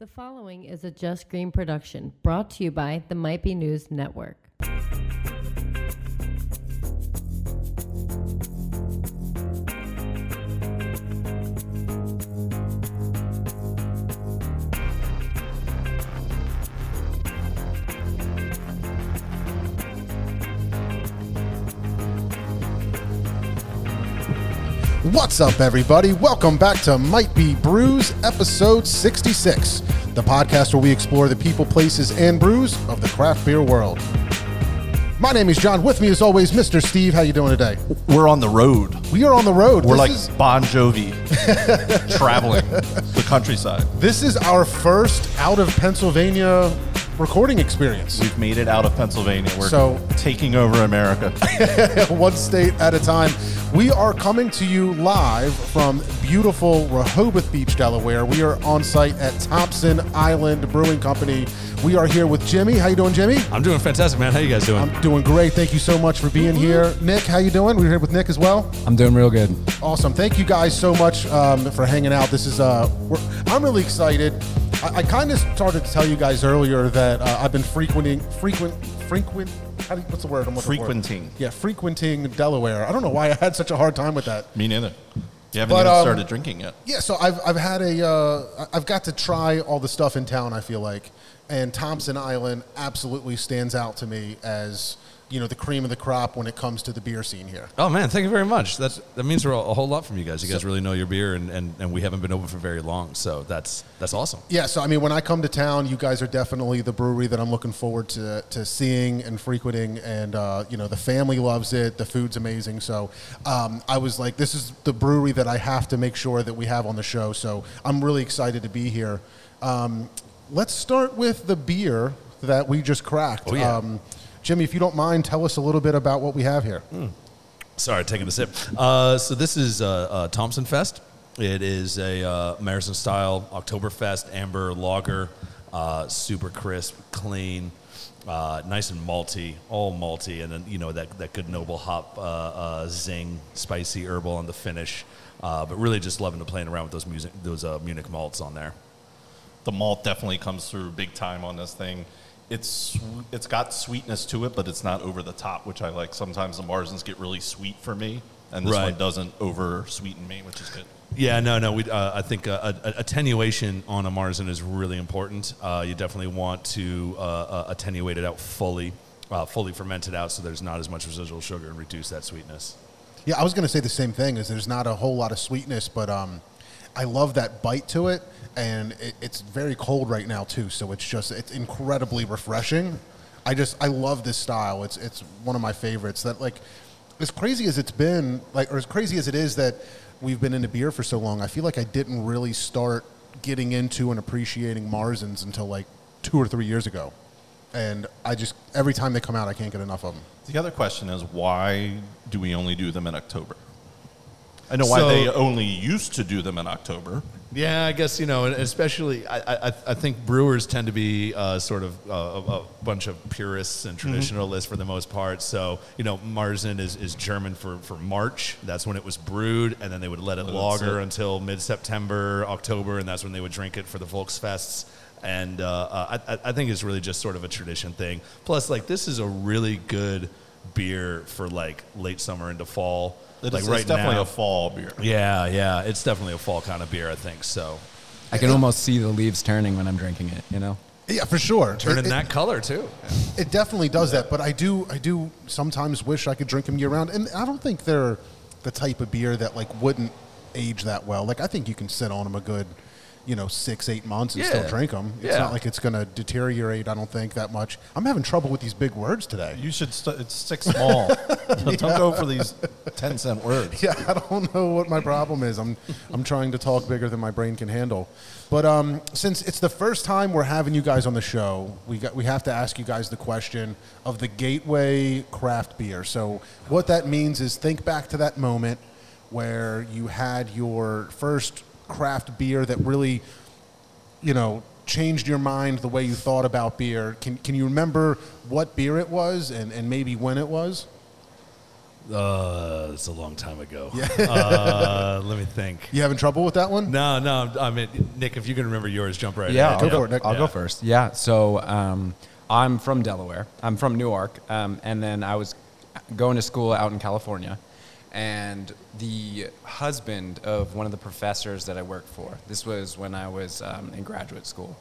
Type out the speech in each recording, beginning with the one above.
The following is a Just Green production brought to you by the Might Be News Network. What's up, everybody? Welcome back to Might Be Brews, episode 66, the podcast where we explore the people, places, and brews of the craft beer world. My name is John. With me, as always, Mr. Steve. How you doing today? We're on the road. We are on the road. We're This like is- Bon Jovi traveling the countryside. this is our first out of Pennsylvania recording experience. We've made it out of Pennsylvania. We're So- taking over America. one state at a time. We are coming to you live from beautiful Rehoboth Beach, Delaware. We are on site at Thompson Island Brewing Company. We are here with Jimmy. How you doing, Jimmy? I'm doing fantastic, man. How you guys doing? I'm doing great. Thank you so much for being here. Nick, how you doing? We're here with Nick as well. I'm doing real good. Awesome. Thank you guys so much um, for hanging out. This is uh, we're, I'm really excited. I, I kind of started to tell you guys earlier that uh, I've been frequenting frequent frequent. How do you, what's the word I'm looking for? Frequenting. Yeah, frequenting Delaware. I don't know why I had such a hard time with that. Me neither. You haven't But, even um, started drinking yet. Yeah, so I've, I've had a uh, I've got to try all the stuff in town. I feel like, and Thompson Island absolutely stands out to me as you know the cream of the crop when it comes to the beer scene here. oh man, thank you very much. That's that means we're a, a whole lot from you guys. You guys really know your beer, and, and, and we haven't been open for very long, so that's that's awesome. Yeah, so I mean, when I come to town, you guys are definitely the brewery that I'm looking forward to, to seeing and frequenting. And, uh, you know, the family loves it. The food's amazing. So um, I was like, this is the brewery that I have to make sure that we have on the show. So I'm really excited to be here. Um, let's start with the beer that we just cracked. Oh, yeah. um, Jimmy, if you don't mind, tell us a little bit about what we have here. Sorry, taking a sip. Uh, so this is uh, uh, Thompson Fest. It is a uh, American style Oktoberfest amber lager, uh, super crisp, clean, uh, nice and malty, all malty, and then you know that that good noble hop uh, uh, zing, spicy herbal on the finish. Uh, but really, just loving to playing around with those music, those uh, Munich malts on there. The malt definitely comes through big time on this thing. It's it's got sweetness to it, but it's not over the top, which I like. Sometimes the Marzens get really sweet for me, and this Right. one doesn't over sweeten me, which is good. Yeah, no, no. We, uh, I think uh, a- a- attenuation on a Marzen is really important. Uh, you definitely want to uh, uh, attenuate it out fully, uh, fully ferment it out, so there's not as much residual sugar and reduce that sweetness. Yeah, I was going to say the same thing. Is there's not a whole lot of sweetness, but um, I love that bite to it, and it, it's very cold right now too. So it's just it's incredibly refreshing. I just I love this style. It's it's one of my favorites. That like as crazy as it's been, like or as crazy as it is that we've been into beer for so long. I feel like I didn't really start getting into and appreciating Marzens until like two or three years ago, and I just every time they come out, I can't get enough of them. The other question is why do we only do them in October? I know why So- they only used to do them in October. Yeah, I guess you know, and especially I, I, I think brewers tend to be uh, sort of uh, a, a bunch of purists and traditionalists for the most part. So you know, Marzen is, is German for, for March. That's when it was brewed, and then they would let it Let lager sit. until mid September, October, and that's when they would drink it for the Volksfests. And uh, uh, I- I think it's really just sort of a tradition thing. Plus, like this is a really good beer for like late summer into fall. It like is- right it's definitely now. a fall beer. Yeah, yeah, it's definitely a fall kind of beer, I think. So I can almost see the leaves turning when I'm drinking it, you know? Yeah, for sure. turning It- it- that color too. It definitely does that, but I do I do sometimes wish I could drink them year round, and I don't think they're the type of beer that like wouldn't age that well. Like I think you can sit on them a good, you know, six eight months and still drink them. It's Yeah. not like it's going to deteriorate. I don't think that much. I'm having trouble with these big words today. You should. St- it's stick small. Don't go for these ten cent words. Yeah, I don't know what my problem is. I'm I'm trying to talk bigger than my brain can handle. But um, since it's the first time we're having you guys on the show, we got we have to ask you guys the question of the gateway craft beer. So what that means is think back to that moment where you had your first craft beer that really, you know, changed your mind the way you thought about beer. Can can you remember what beer it was and, and maybe when it was? Uh, it's a long time ago. uh, let me think. You having trouble with that one? No, no. I mean, Nick, if you can remember yours, jump right Yeah, ahead. I'll, Go go, for it, Nick. I'll Yeah. go first. Yeah, so um, I'm from Delaware. I'm from Newark, um, and then I was going to school out in California. And the husband of one of the professors that I worked for, this was when I was um, in graduate school,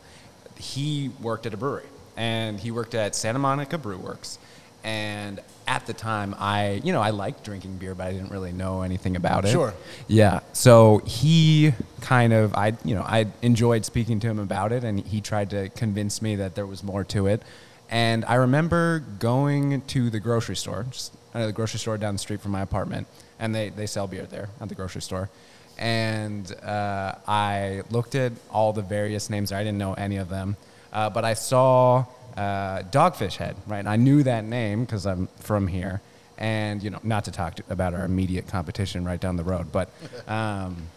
he worked at a brewery, and he worked at Santa Monica Brew Works. And at the time, I, you know, I liked drinking beer, but I didn't really know anything about it. Sure. Yeah. So he kind of, I, you know, I enjoyed speaking to him about it, and he tried to convince me that there was more to it. And I remember going to the grocery store, just uh, the grocery store down the street from my apartment, and they, they sell beer there at the grocery store. And uh, I looked at all the various names. I didn't know any of them, uh, but I saw uh, Dogfish Head, right? And I knew that name because I'm from here. And, you know, not to talk to, about our immediate competition right down the road, but um,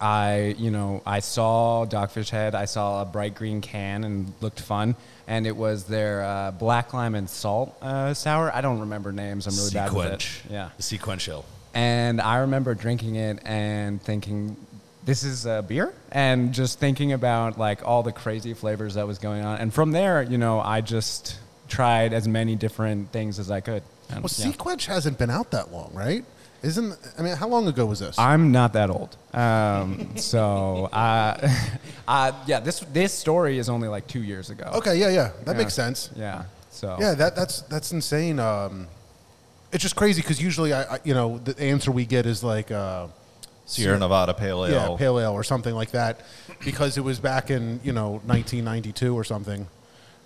I, you know, I saw Dogfish Head. I saw a bright green can and looked fun. And it was their uh, black lime and salt uh, sour. I don't remember names. I'm really bad with it. SeaQuench. Yeah. Sequential. And I remember drinking it and thinking, this is a beer? And just thinking about like all the crazy flavors that was going on. And from there, you know, I just tried as many different things as I could. And, Well, yeah. SeaQuench hasn't been out that long, right? Isn't I mean, how long ago was this? I'm not that old. Um, so, uh, uh, yeah, this this story is only like two years ago. okay, yeah, yeah, that Yeah. makes sense. Yeah. So. Yeah, that that's that's insane. Um, it's just crazy because usually, I, I you know the answer we get is like uh, Sierra Nevada Pale Ale. yeah, pale ale or something like that, because it was back in you know 1992 or something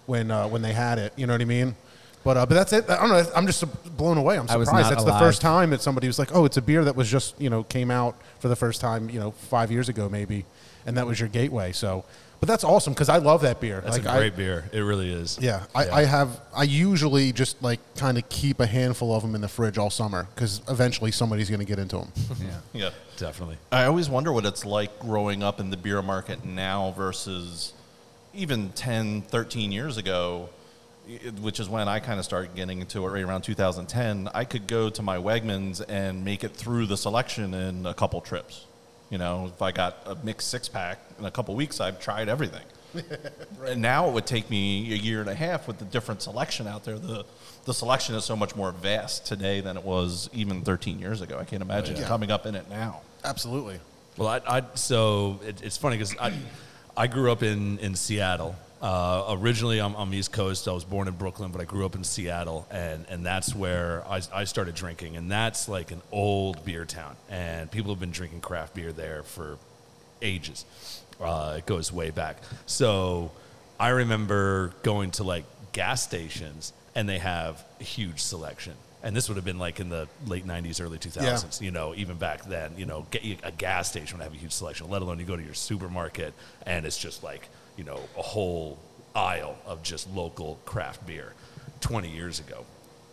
when uh, when they had it. You know what I mean? But uh, but that's it. I don't know. I'm just blown away. I'm I was surprised. not That's the first time that somebody was like, "Oh, it's a beer that was just you know came out for the first time you know five years ago maybe," and that was your gateway. So, but that's awesome because I love that beer. That's like, a I- great beer. It really is. yeah, I, I have. I usually just like kind of keep a handful of them in the fridge all summer because eventually somebody's going to get into them. Yeah. Yeah. Definitely. I always wonder what it's like growing up in the beer market now versus even 10, 13 years ago, i- which is when I kind of started getting into it right around 2010. I could go to my Wegmans and make it through the selection in a couple trips. You know, if I got a mixed six pack in a couple weeks, I've tried everything. And now it would take me a year and a half with the different selection out there. The the selection is so much more vast today than it was even 13 years ago. I can't imagine yeah. coming up in it now. Absolutely. Well, I, I so it, it's funny because I, I grew up in in Seattle. Uh, originally, I'm, I'm East Coast. I was born in Brooklyn, but I grew up in Seattle, and, and that's where I, I started drinking. And that's like an old beer town, and people have been drinking craft beer there for ages. Uh, it goes way back. So I remember going to like gas stations, and they have a huge selection. And this would have been like in the late '90s, early 2000s. You know, even back then, you know, get, a gas station would have a huge selection. Let alone you go to your supermarket, and it's just like you know a whole aisle of just local craft beer. 20 years ago.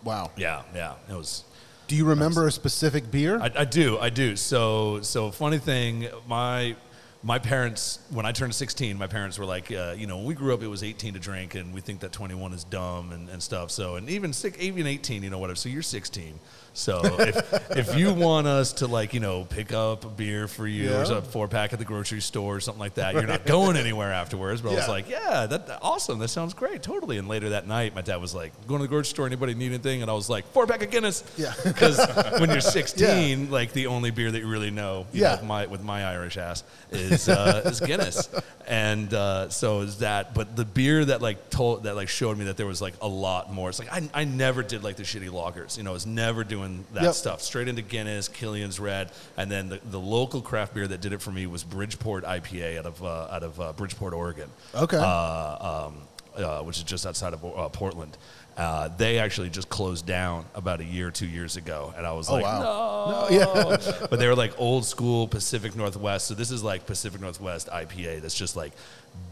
Wow. Yeah, yeah, it was. Do you remember a specific beer? I, I do, I do. So, so funny thing, my my parents, when I turned 16, my parents were like, uh, you know, when we grew up, it was 18 to drink, and we think that 21 is dumb and, and stuff. So, and even six, even 18, you know, whatever. So you're 16. So if if you want us to like, you know, pick up a beer for you Yeah. or a four pack at the grocery store or something like that, you're not going anywhere afterwards. But I was like, yeah, that, that- awesome. That sounds great, totally. And later that night, my dad was like, going to the grocery store. Anybody need anything? And I was like, four pack of Guinness. Yeah. Because when you're 16, like the only beer that you really know, you know, Yeah. with my with my Irish ass is uh, is Guinness, and uh, so is that. But the beer that like told that like showed me that there was like a lot more. It's like I, I never did like the shitty lagers, you know, I was never doing that Yep. stuff. Straight into Guinness, Killian's Red, and then the, the local craft beer that did it for me was Bridgeport IPA out of uh, out of uh, Bridgeport, Oregon Okay. uh, um, uh, which is just outside of uh, Portland. Uh, they actually just closed down about a year, two years ago, and I was Oh, like, wow. no. yeah. but they were like old school Pacific Northwest. So this is like Pacific Northwest IPA. That's just like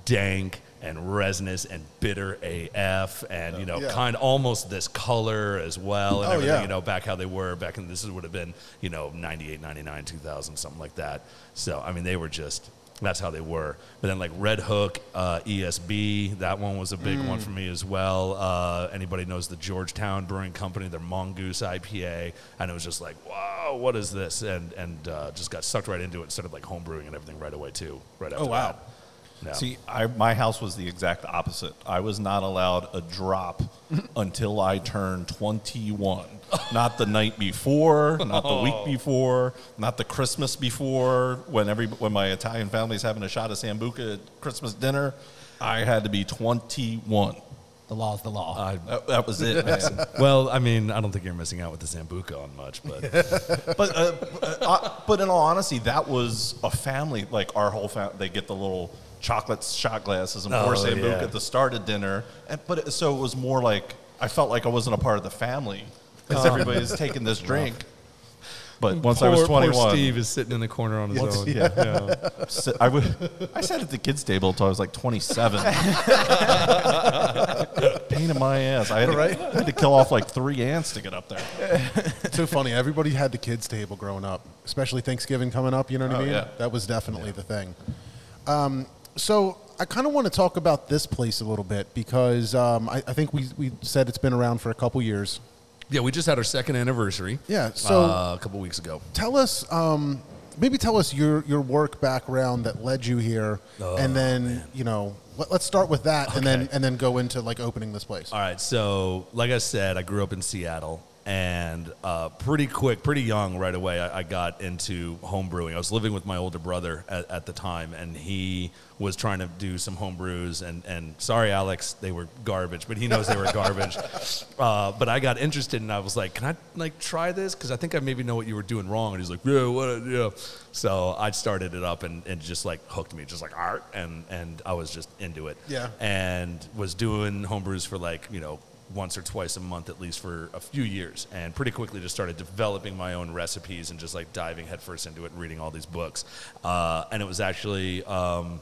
dank and resinous and bitter AF, and you know, Yeah. kind of almost this color as well, and Oh, everything. yeah. You know, back how they were back in this would have been you know 98, 99, 2000, something like that. So I mean, they were just That's how they were. But then like Redhook, uh, ESB, that one was a big one for me as well. Uh, anybody knows the Georgetown Brewing Company, their Mongoose IPA, and it was just like, wow, what is this? And and uh, just got sucked right into it and started like home brewing and everything right away too. Right after Oh, wow. that. Yeah. See, I, my house was the exact opposite. I was not allowed a drop until I turned 21. Not the night before, not the week before, not the Christmas before. When every when my Italian family's having a shot of sambuca at Christmas dinner, I had to be 21. The law's the law. I- That, that was it, man. well, I mean, I don't think you're missing out with the Sambuca on much, but but uh, uh, but in all honesty, that was a family. Like our whole family, they get the little chocolate shot glasses and pour Oh, sambuca yeah. at the start of dinner. And, but it, so it was more like I felt like I wasn't a part of the family because everybody everybody's taking this drink. But once I was Poor- poor 21, Steve is sitting in the corner on his Once- own. yeah. si- I would I sat at the kids table until I was like 27. Pain in my ass. I had, to, I had to kill off like three ants to get up there. It's so funny. Everybody had the kids' table growing up, especially Thanksgiving coming up. You know what I Oh, mean? yeah. That was definitely the thing. Um, so I kind of want to talk about this place a little bit because um, I, I think we, we said it's been around for a couple years. Yeah, we just had our second anniversary. Yeah, so- uh, a couple weeks ago. Tell us, um, maybe tell us your, your work background that led you here, and then you know, let, us start with that, and then and then go into like opening this place. All right, so like I said, I grew up in Seattle, and uh, pretty quick, pretty young, right away, I, I got into home brewing. I was living with my older brother at, at the time, and he was trying to do some home brews. And, and sorry, Alex, they were garbage, but he knows they were garbage. Uh, but I got interested, and I was like, "Can I like try this? Because I think I maybe know what you were doing wrong." And he's like, "Yeah, what? Yeah." So I started it up, and, and just like hooked me, just like art, and and I was just into it. Yeah. And was doing home brews for like you know once or twice a month at least for a few years and pretty quickly just started developing my own recipes and just like diving headfirst into it and reading all these books. Uh, and it was actually um,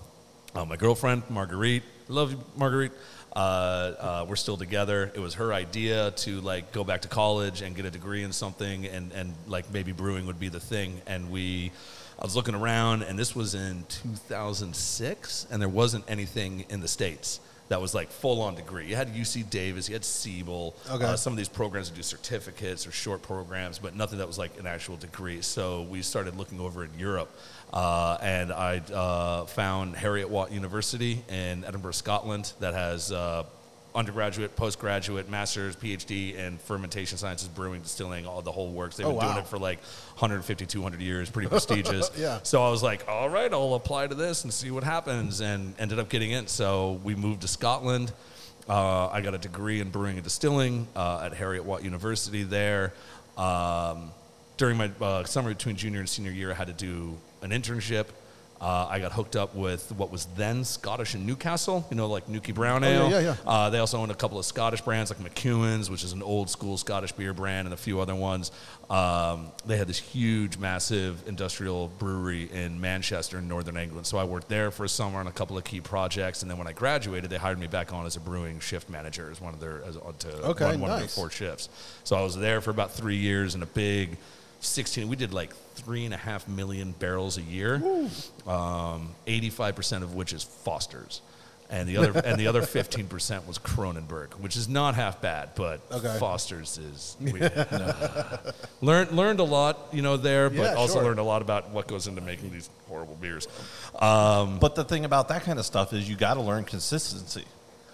uh, my girlfriend marguerite love you marguerite uh, uh, we're still together. It was her idea to like go back to college and get a degree in something and, and like maybe brewing would be the thing. And we I was looking around, and this was in 2006, and there wasn't anything in the States that was like full on degree. You had UC Davis, you had Siebel, Okay. uh, some of these programs would do certificates or short programs, but nothing that was like an actual degree. So we started looking over in Europe, uh, and I uh, found Heriot-Watt University in Edinburgh, Scotland, that has uh, undergraduate, postgraduate, master's, PhD in fermentation sciences, brewing, distilling, all the whole works. They've Oh, been doing it for like 150, 200 years, pretty prestigious. Yeah. So I was like, all right, I'll apply to this and see what happens, and ended up getting in. So we moved to Scotland. Uh, I got a degree in brewing and distilling uh, at Heriot-Watt University there. Um, during my uh, summer between junior and senior year, I had to do an internship. Uh, I got hooked up with what was then Scottish and Newcastle, you know, like Newkie Brown Oh, yeah, Ale. yeah, yeah. Uh, they also owned a couple of Scottish brands like McEwen's, which is an old school Scottish beer brand, and a few other ones. Um, they had this huge, massive industrial brewery in Manchester, in northern England. So I worked there for a summer on a couple of key projects, and then when I graduated, they hired me back on as a brewing shift manager, as one of their as, to Okay, run one of their four shifts. So I was there for about three years in a big. 16 we did like three and a half million barrels a year um, 85% of which is Foster's. And the other and the other 15% was Kronenbourg, which is not half bad, but Okay. Foster's is we, no. learned learned a lot, you know, there, but Yeah, also sure. learned a lot about what goes into making these horrible beers. Um, But the thing about that kind of stuff is you got to learn consistency.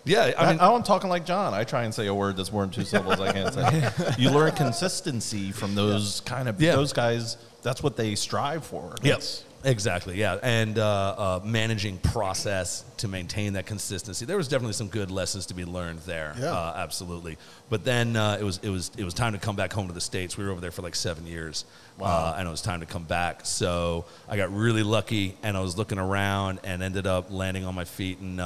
yeah, I I mean, I, am talking like John. I try and say a word that's more than two syllables. I can't say. You learn consistency from those kind of Yeah. those guys. That's what they strive for. Yes, exactly. Yeah, and uh, uh, managing process to maintain that consistency. There was definitely some good lessons to be learned there. Yeah. uh, absolutely. But then uh, it was it was it was time to come back home to the states. We were over there for like seven years, uh, and it was time to come back. So I got really lucky, and I was looking around and ended up landing on my feet and uh,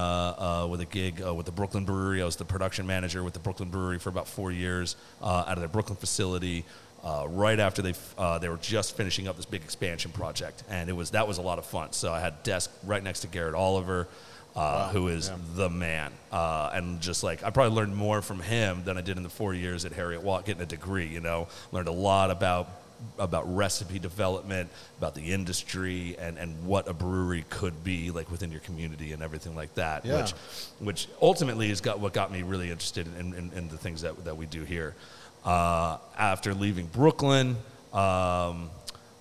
uh, with a gig uh, with the Brooklyn Brewery. I was the production manager with the Brooklyn Brewery for about four years uh, out of their Brooklyn facility uh, right after they f- uh, they were just finishing up this big expansion project, and it was that was a lot of fun. So I had desk right next to Garrett Oliver, uh, who is the man, uh, and just like I probably learned more from him than I did in the four years at Heriot-Watt getting a degree. You know, learned a lot about about recipe development, about the industry, and, and what a brewery could be like within your community and everything like that. Yeah. Which, which ultimately is got what got me really interested in, in, in the things that, that we do here. Uh, after leaving Brooklyn, um,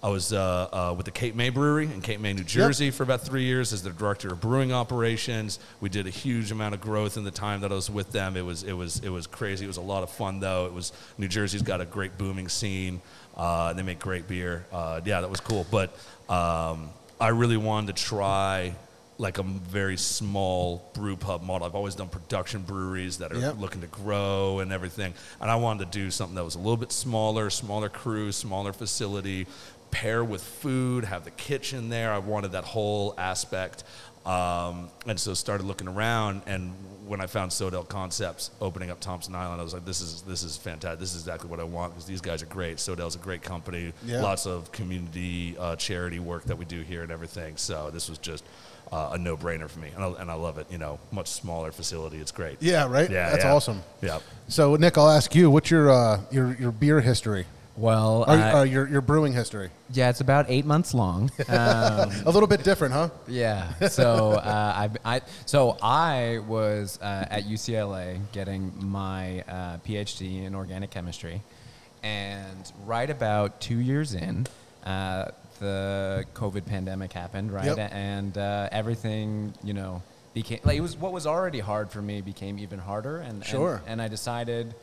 I was uh, uh, with the Cape May Brewery in Cape May, New Jersey for about three years as the director of brewing operations. We did a huge amount of growth in the time that I was with them. It was, it was, it was crazy. It was a lot of fun, though. It was New Jersey's got a great booming scene. Uh, they make great beer. Uh, yeah, that was cool. But um, I really wanted to try like a very small brew pub model. I've always done production breweries that are Yep. looking to grow and everything. And I wanted to do something that was a little bit smaller, smaller crew, smaller facility, pair with food, have the kitchen there. I wanted that whole aspect. Um, and so started looking around and when I found SoDel Concepts opening up Thompson Island, I was like, this is this is fantastic. This is exactly what I want because these guys are great. SoDel's a great company. Yeah. Lots of community uh, charity work that we do here and everything. So this was just uh, a no-brainer for me, and I, and I love it. You know, much smaller facility. It's great. Yeah, right. Yeah, That's yeah. awesome. Yeah. So, Nick, I'll ask you, what's your uh, your your beer history? Well, Or, uh, uh, your your brewing history? yeah, it's about eight months long. Um, A little bit different, huh? Yeah. So uh, I, I so I was uh, at UCLA getting my uh, PhD in organic chemistry, and right about two years in, uh, the COVID pandemic happened, right? Yep. And uh, everything, you know, became like it was what was already hard for me became even harder, and and- Sure. and I decided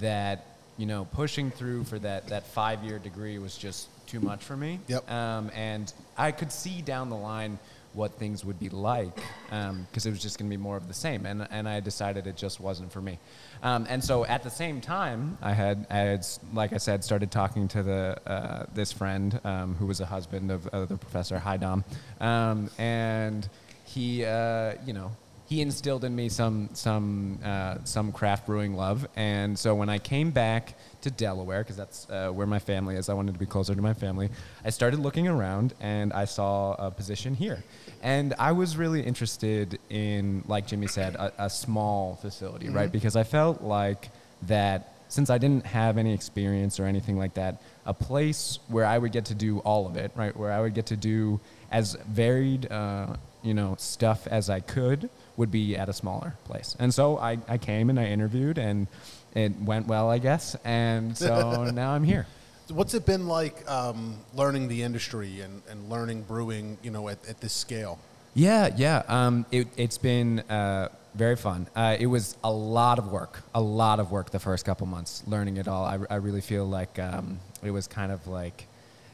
that you know pushing through for that that five year degree was just too much for me. Yep. Um, and I could see down the line what things would be like because it was just going to be more of the same. And, and I decided it just wasn't for me. Um, and so at the same time, I had, I had, like I said, started talking to the, uh, this friend um, who was a husband of, of the professor, Hi Dom. Um, and he, uh, you know, he instilled in me some some uh, some craft brewing love, and so when I came back to Delaware, because that's uh, where my family is, I wanted to be closer to my family. I started looking around, and I saw a position here, and I was really interested in, like Jimmy said, a, a small facility, right? Because I felt like that since I didn't have any experience or anything like that, a place where I would get to do all of it, right? Where I would get to do as varied, uh, you know, stuff as I could would be at a smaller place. And so I, I came and I interviewed and it went well, I guess. And so now I'm here. What's it been like um, learning the industry and, and learning brewing, you know, at, at this scale? Yeah, yeah. Um, it, it's been uh, very fun. Uh, it was a lot of work, a lot of work the first couple months, learning it all. I, I really feel like um, it was kind of like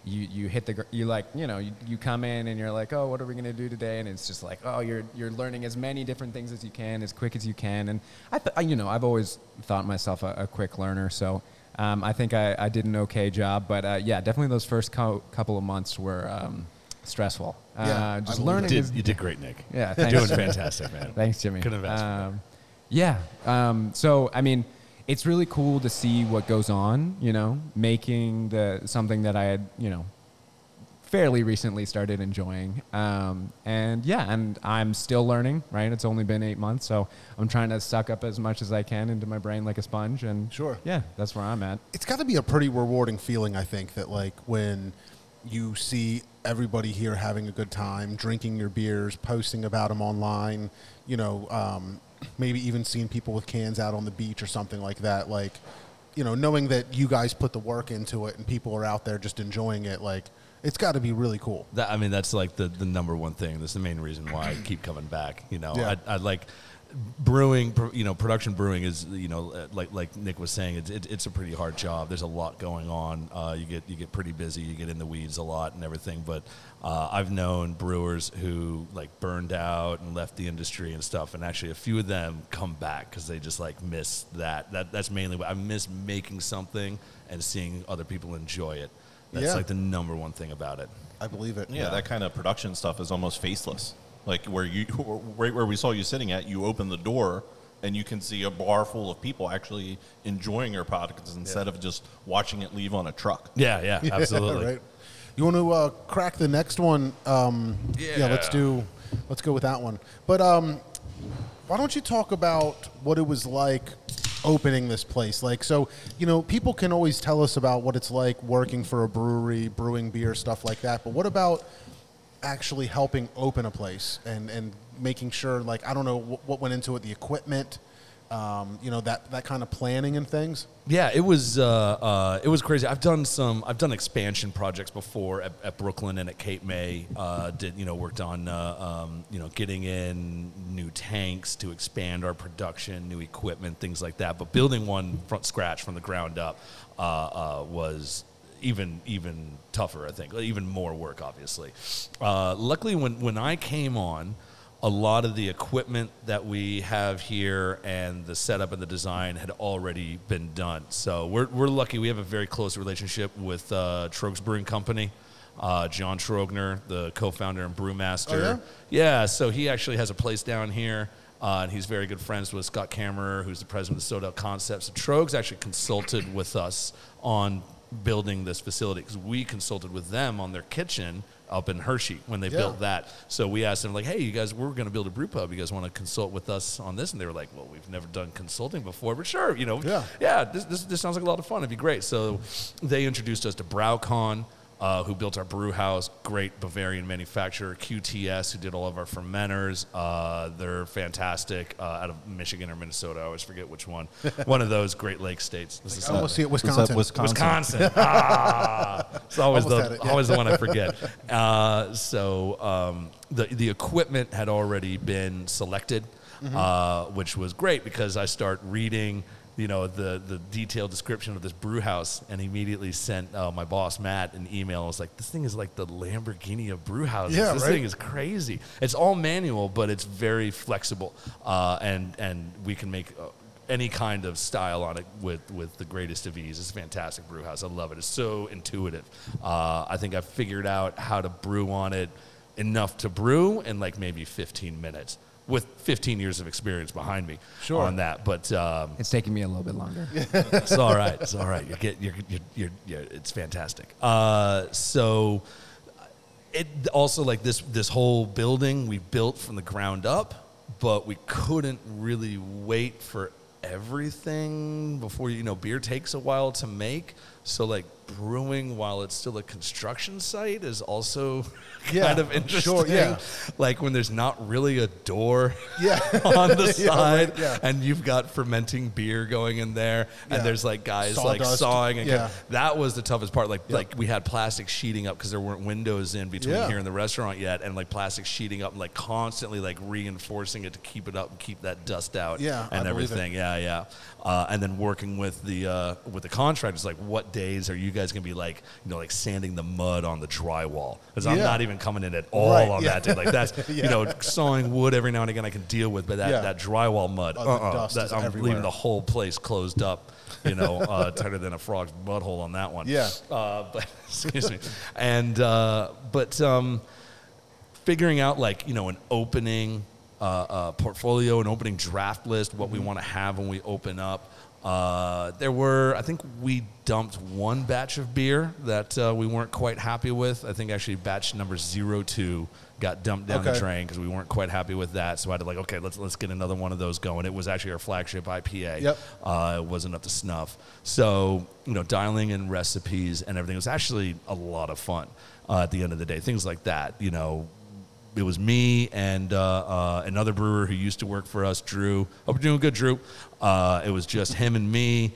you, you hit the, you like, you know, you, you come in and you're like, oh, what are we going to do today? And it's just like, oh, you're, you're learning as many different things as you can, as quick as you can. And I, th- I you know, I've always thought myself a, a quick learner. So um, I think I, I did an okay job. But uh, yeah, definitely those first co- couple of months were um, stressful. Yeah, uh, I just believe learning it. is you did great, Nick. yeah, You're thanks. doing fantastic, man. Thanks, Jimmy. Couldn't have asked um, Yeah. Um, so, I mean, it's really cool to see what goes on, you know, making the something that I had, you know, fairly recently started enjoying. Um, and yeah, and I'm still learning, right? It's only been eight months, so I'm trying to suck up as much as I can into my brain like a sponge. And Sure. yeah, that's where I'm at. It's got to be a pretty rewarding feeling, I think, that like when you see everybody here having a good time, drinking your beers, posting about them online, you know, um, maybe even seeing people with cans out on the beach or something like that. Like, you know, knowing that you guys put the work into it and people are out there just enjoying it, like, it's got to be really cool. That, I mean, that's like the, the number one thing. That's the main reason why I keep coming back. You know, Yeah. I, I like brewing. You know, production brewing is you know uh, like like Nick was saying, it's it, it's a pretty hard job. There's a lot going on. Uh, you get you get pretty busy. You get in the weeds a lot and everything. But uh, I've known brewers who like burned out and left the industry and stuff. And actually, a few of them come back because they just like miss that. That that's mainly what I miss making something and seeing other people enjoy it. That's Yeah. like the number one thing about it. I believe it. Yeah, that kind of production stuff is almost faceless. Like where you, right where we saw you sitting at, you open the door and you can see a bar full of people actually enjoying your products instead of just watching it leave on a truck. Yeah, yeah, absolutely. right. You want to uh, crack the next one? Um, yeah. Let's do. Let's go with that one. But um, why don't you talk about what it was like opening this place? Like, so you know, people can always tell us about what it's like working for a brewery, brewing beer, stuff like that. But what about actually helping open a place and and making sure, like, I don't know what, what went into it, the equipment, um, you know, that that kind of planning and things. Yeah, it was uh, uh, it was crazy. I've done some I've done expansion projects before at, at Brooklyn and at Cape May. Uh, did you know worked on uh, um, you know getting in new tanks to expand our production, new equipment, things like that. But building one from scratch from the ground up uh, uh, was even even tougher. I think even more work, obviously. luckily, when when I came on a lot of the equipment that we have here and the setup and the design had already been done. So we're, we're lucky. We have a very close relationship with uh, Tröegs Brewing Company. Uh, John Trogner, the co-founder and brewmaster. Oh, yeah? Yeah, so he actually has a place down here. Uh, and he's very good friends with Scott Kammerer, who's the president of SoDel Concepts. So Tröegs actually consulted with us on building this facility because we consulted with them on their kitchen up in Hershey when they Yeah. built that. So we asked them like, "Hey, you guys, we're going to build a brew pub. You guys want to consult with us on this?" And they were like, "Well, we've never done consulting before, but sure, you know, Yeah. yeah, this, this, this sounds like a lot of fun. It'd be great." So they introduced us to BrauKon. Uh, who built our brew house? Great Bavarian manufacturer. QTS, who did all of our fermenters. Uh, they're fantastic. Uh, out of Michigan or Minnesota, I always forget which one. one of those Great Lakes states. This is I almost see it, Was that Wisconsin. Wisconsin? Wisconsin. ah, it's always Almost the it, yeah. always the one I forget. Uh, so um, the the equipment had already been selected, Mm-hmm. uh, which was great because I start reading. You know the the detailed description of this brew house, and immediately sent uh, my boss Matt an email. I was like, "This thing is like the Lamborghini of brew houses. Yeah, this right? thing is crazy. It's all manual, but it's very flexible, uh, and and we can make uh, any kind of style on it with with the greatest of ease. It's a fantastic brew house. I love it. It's so intuitive. Uh, I think I figured out how to brew on it enough to brew in like maybe 15 minutes. With 15 years of experience behind me Sure. on that, but um, It's taking me a little bit longer. it's all right. It's all right. You get you're, you're, you're, you're, it's fantastic. Uh, so it also like this this whole building we built from the ground up, but we couldn't really wait for everything before you know beer takes a while to make. So like brewing while it's still a construction site is also Yeah, kind of interesting. sure, yeah. Like when there's not really a door Yeah. on the Yeah, side right, yeah. and you've got fermenting beer going in there and there's like guys like sawing and Yeah. that was the toughest part like like we had plastic sheeting up because there weren't windows in between here and the restaurant yet and like plastic sheeting up and like constantly like reinforcing it to keep it up and keep that dust out Yeah, and it. everything yeah yeah uh, and then working with the uh, with the contractors like what days are you guys gonna be like you know like sanding the mud on the drywall because I'm Yeah. not even coming in at all Right, on yeah. that day like that's Yeah. you know sawing wood every now and again I can deal with but that, that drywall mud Oh, the uh-uh, dust that- is I'm everywhere. leaving the whole place closed up you know uh, tighter than a frog's butthole on that one Yeah. uh, but excuse me and uh, but um, figuring out like you know an opening uh, uh, portfolio, an opening draft list, what we want to have when we open up. Uh, there were, I think we dumped one batch of beer that uh, we weren't quite happy with. I think actually batch number zero two got dumped down the drain because we weren't quite happy with that. So I had to like, okay, let's let's get another one of those going. It was actually our flagship IPA. Yep. Uh, it wasn't up to snuff. So, you know, dialing in recipes and everything was actually a lot of fun uh, at the end of the day. Things like that, you know, it was me and uh, uh, another brewer who used to work for us, Drew. Hope you're doing good, Drew. Uh, it was just him and me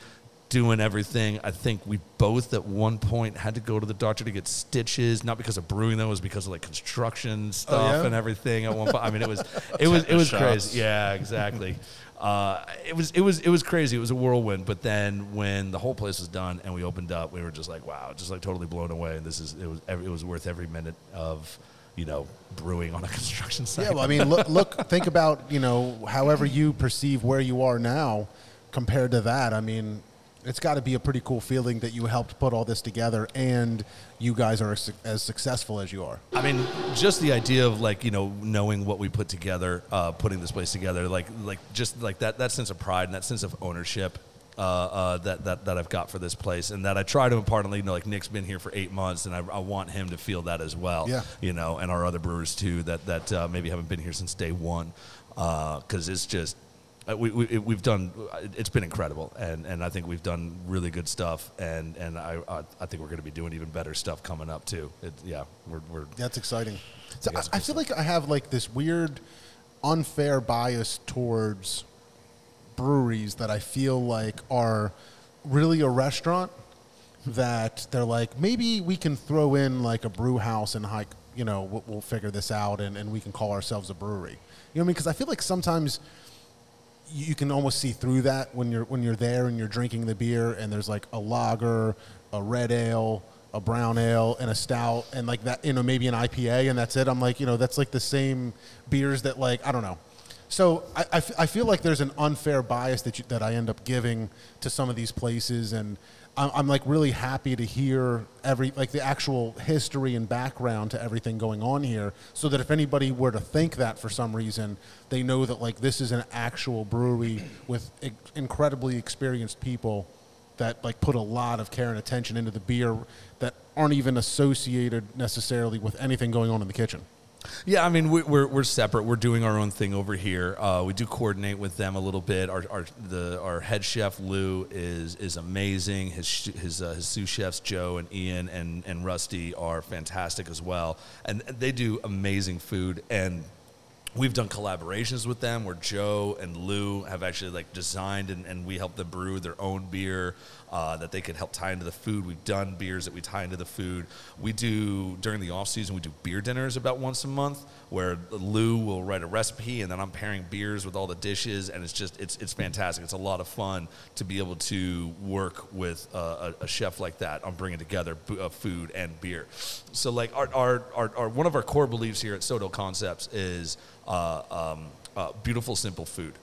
doing everything. I think we both at one point had to go to the doctor to get stitches, not because of brewing though, it was because of like construction stuff Oh, yeah? and everything at one point. I mean, it was it was it was Shots. crazy. Yeah, exactly. Uh, it was it was it was crazy. It was a whirlwind. But then when the whole place was done and we opened up, we were just like, wow, just like totally blown away. And this is it was it was worth every minute of you know brewing on a construction site. Yeah, well, I mean, look, look, think about you know, however you perceive where you are now compared to that. I mean, it's got to be a pretty cool feeling that you helped put all this together, and you guys are as, as successful as you are. I mean, just the idea of like you know knowing what we put together, uh, putting this place together, like like just like that that sense of pride and that sense of ownership. Uh, uh, that, that that I've got for this place, and that I try to impart on, you know, like Nick's been here for eight months, and I, I want him to feel that as well. Yeah. you know, and our other brewers too, that that uh, maybe haven't been here since day one, because it's just uh, we, we we've done it's been incredible, and, and I think we've done really good stuff, and and I I, I think we're going to be doing even better stuff coming up too. It, yeah, we're, we're That's exciting. So I, I feel like I have like this weird, unfair bias towards breweries that I feel like are really a restaurant that they're like maybe we can throw in like a brew house and like you know we'll, we'll figure this out and, and we can call ourselves a brewery. You know what I mean? Because I feel like sometimes you can almost see through that when you're when you're there and you're drinking the beer and there's like a lager, a red ale, a brown ale, and a stout, and like that, you know, maybe an IPA, and that's it. I'm like, you know, that's like the same beers that like I don't know. So I, I, f- I feel like there's an unfair bias that you, that I end up giving to some of these places, and I'm, I'm like really happy to hear every like the actual history and background to everything going on here, so that if anybody were to think that for some reason, they know that like this is an actual brewery with incredibly experienced people that like put a lot of care and attention into the beer that aren't even associated necessarily with anything going on in the kitchen. Yeah, I mean we, we're we're separate. We're doing our own thing over here. Uh, we do coordinate with them a little bit. Our our the our head chef Lou is is amazing. His his uh, his sous chefs Joe and Ian and and Rusty are fantastic as well, and they do amazing food and. We've done collaborations with them where Joe and Lou have actually like designed and, and we help them brew their own beer uh, that they could help tie into the food. We've done beers that we tie into the food. We do during the off season we do beer dinners about once a month where Lou will write a recipe and then I'm pairing beers with all the dishes and it's just it's it's fantastic. It's a lot of fun to be able to work with a, a chef like that on bringing together uh, food and beer. So like our, our, our, our one of our core beliefs here at SoDel Concepts is uh, um, uh, beautiful simple food.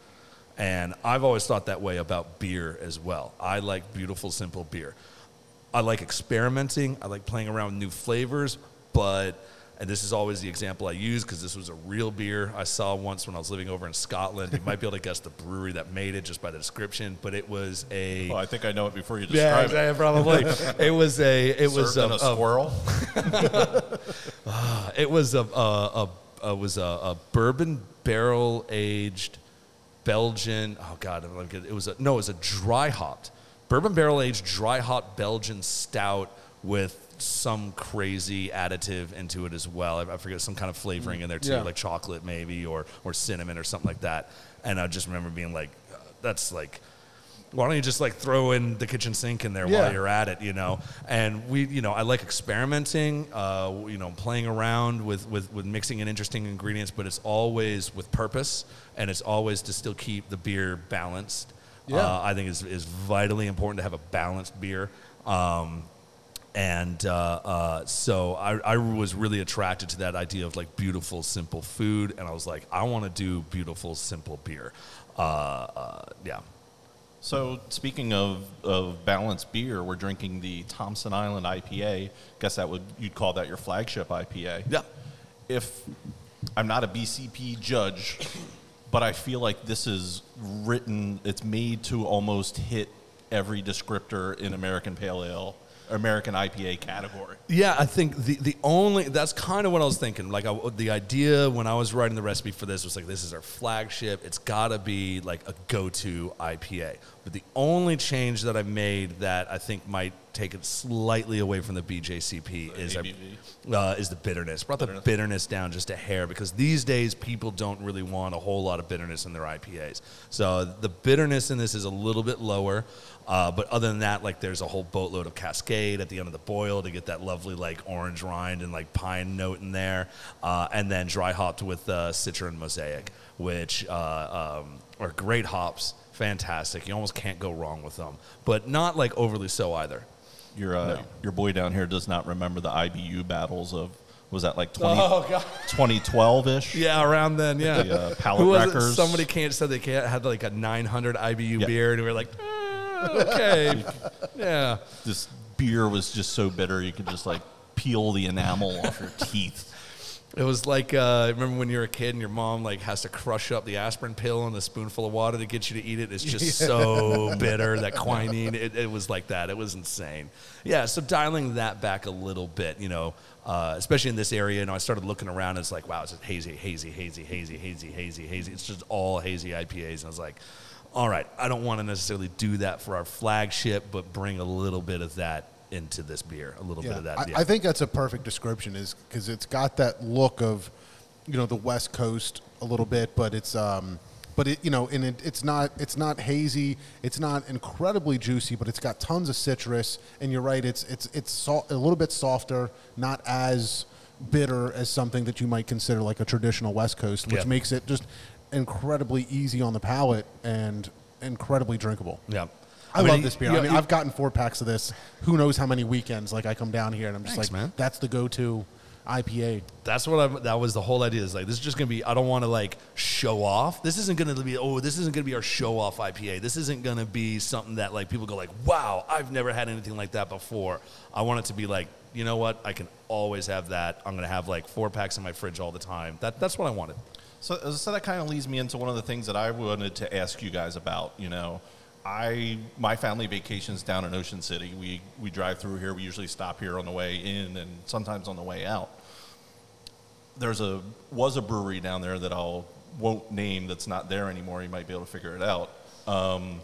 And I've always thought that way about beer as well. I like beautiful, simple beer. I like experimenting. I like playing around with new flavors, but and this is always the example I use because this was a real beer I saw once when I was living over in Scotland. You might be able to guess the brewery that made it just by the description, but it was a Oh, I think I know it before you yeah, describe it. probably. it was a it was Served in a, a a- swirl. Ah, it was a, a, a, a was a, a bourbon barrel aged Belgian. Oh God, it was a no, it was a dry hopped bourbon barrel aged dry hop Belgian stout with some crazy additive into it as well. I, I forget some kind of flavoring in there too, Yeah. like chocolate maybe or or cinnamon or something like that. And I just remember being like, uh, that's like. Why don't you just like throw in the kitchen sink in there Yeah. while you're at it, you know? And we, you know, I like experimenting, uh, you know, playing around with, with, with mixing in interesting ingredients, but it's always with purpose and it's always to still keep the beer balanced. Yeah. Uh, I think is is vitally important to have a balanced beer. Um, and uh, uh, so I, I was really attracted to that idea of like beautiful, simple food, and I was like, I want to do beautiful, simple beer. Uh, uh, yeah, So speaking of, of balanced beer, we're drinking the Thompson Island IPA. Guess that would you'd call that your flagship IPA. yeah. If I'm not a BJCP judge, but I feel like this is written, it's made to almost hit every descriptor in American Pale Ale, American IPA category. Yeah, I think the, the only that's kind of what I was thinking. Like I, the idea when I was writing the recipe for this was like this is our flagship. It's got to be like a go-to IPA. But the only change that I made that I think might take it slightly away from the BJCP is I, uh, is the bitterness. Brought the bitterness down just a hair because these days people don't really want a whole lot of bitterness in their IPAs. So the bitterness in this is a little bit lower. Uh, but other than that, like there's a whole boatload of Cascade at the end of the boil to get that lovely like orange rind and like pine note in there, uh, and then dry hopped with uh, Citra and Mosaic, which uh, um, are great hops, fantastic. You almost can't go wrong with them, but not like overly so either. Your uh, No. your boy down here does not remember the IBU battles of was that like 20, Oh, 2012 ish? Yeah, around then, yeah. The, uh, palate Who was it? Somebody can't said they can't had like a 900 IBU Yeah. beer, and we were like, "Eh, okay, yeah. This beer was just so bitter you could just like peel the enamel off your teeth. It was like uh, remember when you're a kid and your mom like has to crush up the aspirin pill in a spoonful of water to get you to eat it. It's just so bitter that quinine. It, it was like that. It was insane. Yeah. So dialing that back a little bit, you know, uh, especially in this area, you know, I started looking around. And it's like, wow, it's hazy, hazy, hazy, hazy, hazy, hazy, hazy. It's just all hazy IPAs, and I was like, all right, I don't want to necessarily do that for our flagship, but bring a little bit of that into this beer, a little bit of that. I, yeah. I think that's a perfect description, is because it's got that look of, you know, the West Coast a little bit, but it's, um, but it, you know, and it, it's not, it's not hazy, it's not incredibly juicy, but it's got tons of citrus. And you're right, it's, it's, it's so, a little bit softer, not as bitter as something that you might consider like a traditional West Coast, which Yeah. makes it just incredibly easy on the palate and incredibly drinkable. yeah. I, mean, love this beer. you- I mean, I've gotten four packs of this. Who knows how many weekends? Like I come down here and I'm just Thanks, like, man. that's the go-to IPA. That's what I. That was the whole idea. Is like this is just gonna be. I don't want to like show off. This isn't gonna be. Oh, this isn't gonna be our show off IPA. This isn't gonna be something that like people go like, wow, I've never had anything like that before. I want it to be like, you know what? I can always have that. I'm gonna have like four packs in my fridge all the time. That that's what I wanted. So, so that kind of leads me into one of the things that I wanted to ask you guys about. You know, I my family vacations down in Ocean City. We we drive through here. We usually stop here on the way in and sometimes on the way out. There's a was a brewery down there that I'll won't name that's not there anymore. You might be able to figure it out. Um,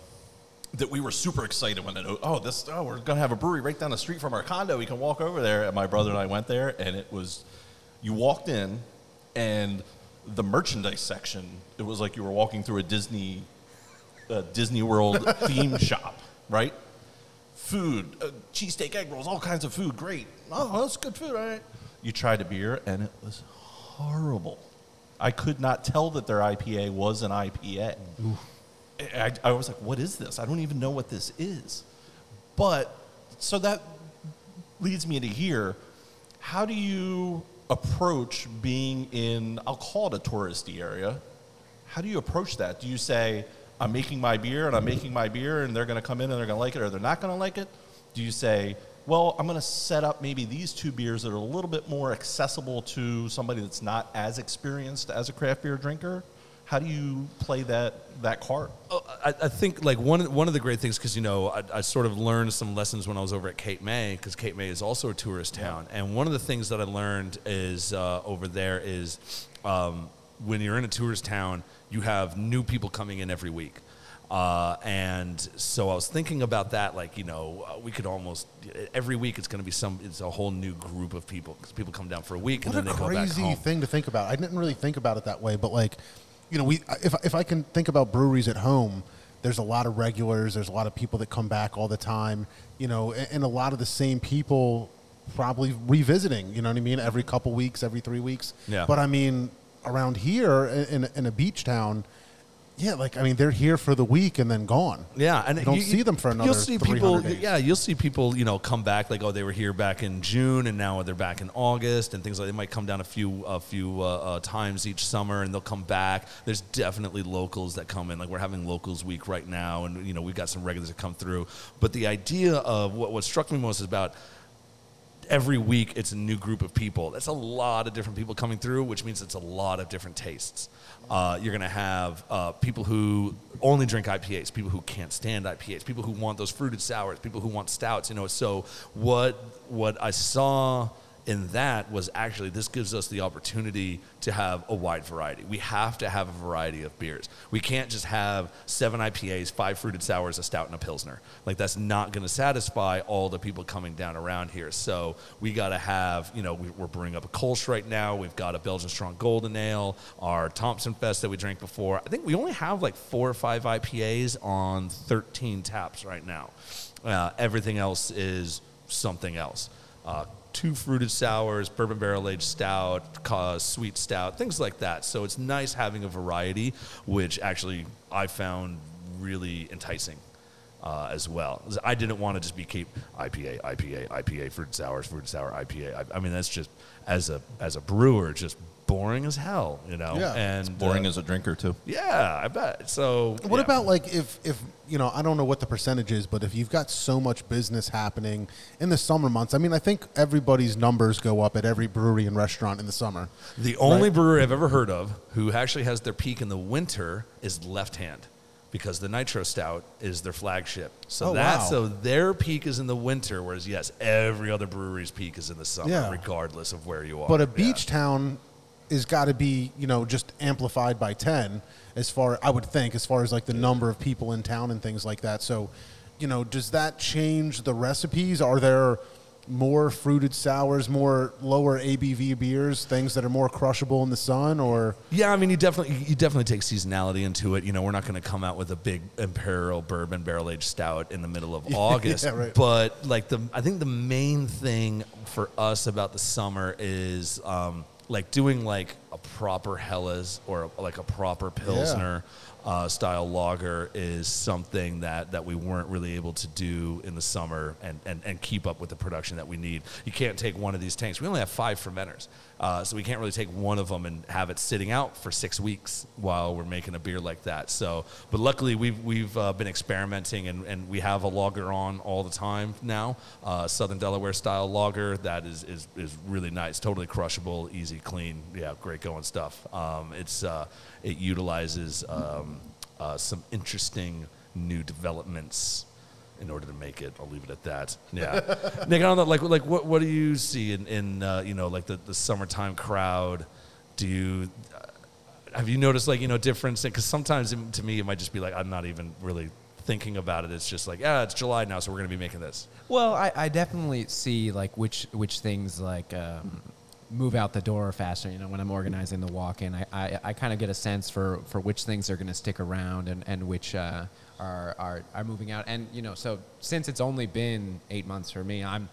that we were super excited when it oh this oh we're gonna have a brewery right down the street from our condo. We can walk over there. And my brother and I went there, and it was you walked in, and the merchandise section it was like you were walking through a Disney uh, Disney World theme shop, right? Food, uh, cheesesteak, egg rolls, all kinds of food. Great. Oh, that's good food, all right? You tried a beer, and it was horrible. I could not tell that their IPA was an IPA. I, I was like, what is this? I don't even know what this is. But so that leads me to here. How do you approach being in, I'll call it a touristy area? How do you approach that? Do you say, I'm making my beer and I'm making my beer and they're going to come in and they're going to like it or they're not going to like it? Do you say, well, I'm going to set up maybe these two beers that are a little bit more accessible to somebody that's not as experienced as a craft beer drinker? How do you play that, that card? Oh, I, I think like one one of the great things because you know I, I sort of learned some lessons when I was over at Cape May because Cape May is also a tourist town, and one of the things that I learned is uh, over there is um, when you're in a tourist town, you have new people coming in every week. Uh, and so I was thinking about that, like you know, uh, we could almost every week it's going to be some, it's a whole new group of people because people come down for a week What and a then they go back crazy home. thing to think about. I didn't really think about it that way, but like, you know, we if if I can think about breweries at home, there's a lot of regulars. There's a lot of people that come back all the time. You know, and, and a lot of the same people probably revisiting. You know what I mean? Every couple weeks, every three weeks. Yeah. But I mean, around here in in a beach town. Yeah, like I mean, they're here for the week and then gone. Yeah, and you don't see them for another. You'll see people. days. Yeah, you'll see people. You know, come back like, oh, they were here back in June, and now they're back in August, and things like. They might come down a few a few uh, uh, times each summer, and they'll come back. There's definitely locals that come in. Like we're having locals week right now, and you know we've got some regulars that come through. But the idea of what what struck me most is about every week it's a new group of people. That's a lot of different people coming through, which means it's a lot of different tastes. Uh, you're going to have uh, people who only drink IPAs, people who can't stand IPAs, people who want those fruited sours, people who want stouts. You know, so what what I saw in that was actually this gives us the opportunity to have a wide variety. We have to have a variety of beers. We can't just have seven IPAs, five fruited sours, a stout, and a pilsner. Like that's not going to satisfy all the people coming down around here. So we got to have, you know, we, we're brewing up a Kolsch right now. We've got a Belgian Strong Golden Ale, our Thompson Fest that we drank before. I think we only have like four or five IPAs on 13 taps right now. Uh, everything else is something else. Uh, two fruited sours, bourbon barrel aged stout, ca- sweet stout, things like that. So it's nice having a variety, which actually I found really enticing. uh, as well. I didn't want to just be keep IPA, IPA, IPA, fruit sours, fruit sour, IPA. I, I mean, that's just as a as a brewer, just boring as hell, you know. Yeah. and Boring uh, as a drinker too. yeah, I bet. So What yeah. about like if if you know I don't know what the percentage is, but if you've got so much business happening in the summer months, I mean I think everybody's numbers go up at every brewery and restaurant in the summer. The only Right. brewery I've ever heard of who actually has their peak in the winter is Left Hand, because the Nitro Stout is their flagship. So Oh, that wow. so their peak is in the winter, whereas yes, every other brewery's peak is in the summer, Yeah. regardless of where you are. But a Yeah. beach town is got to be you know just amplified by ten as far I would think as far as like the number of people in town and things like that. So you know does that change the recipes? Are there more fruited sours, more lower ABV beers, things that are more crushable in the sun, or Yeah, I mean, you definitely you definitely take seasonality into it. You know, we're not going to come out with a big imperial bourbon barrel aged stout in the middle of August. yeah, right. But like the, I think the main thing for us about the summer is um, like doing like a proper Helles or like a proper Pilsner. Uh, style lager is something that, that we weren't really able to do in the summer and, and, and keep up with the production that we need. You can't take one of these tanks. We only have five fermenters. Uh, so we can't really take one of them and have it sitting out for six weeks while we're making a beer like that. So, but luckily we've we've uh, been experimenting and, and we have a lager on all the time now, uh, Southern Delaware style lager that is, is is really nice, totally crushable, easy, clean, yeah, great going stuff. Um, it's uh, it utilizes um, uh, some interesting new developments in order to make it. I'll leave it at that. Yeah, Nick, I don't know. Like, like what what do you see in in uh, you know like the the summertime crowd? Do you uh, have you noticed like you know difference? Because sometimes it, to me it might just be like I'm not even really thinking about it. It's just like yeah, it's July now, so we're gonna be making this. Well, I, I definitely see like which which things like um, move out the door faster. You know, when I'm organizing the walk-in, I, I, I kind of get a sense for, for which things are going to stick around and and which uh, are, are are moving out. And you know, so since it's only been eight months for me, I'm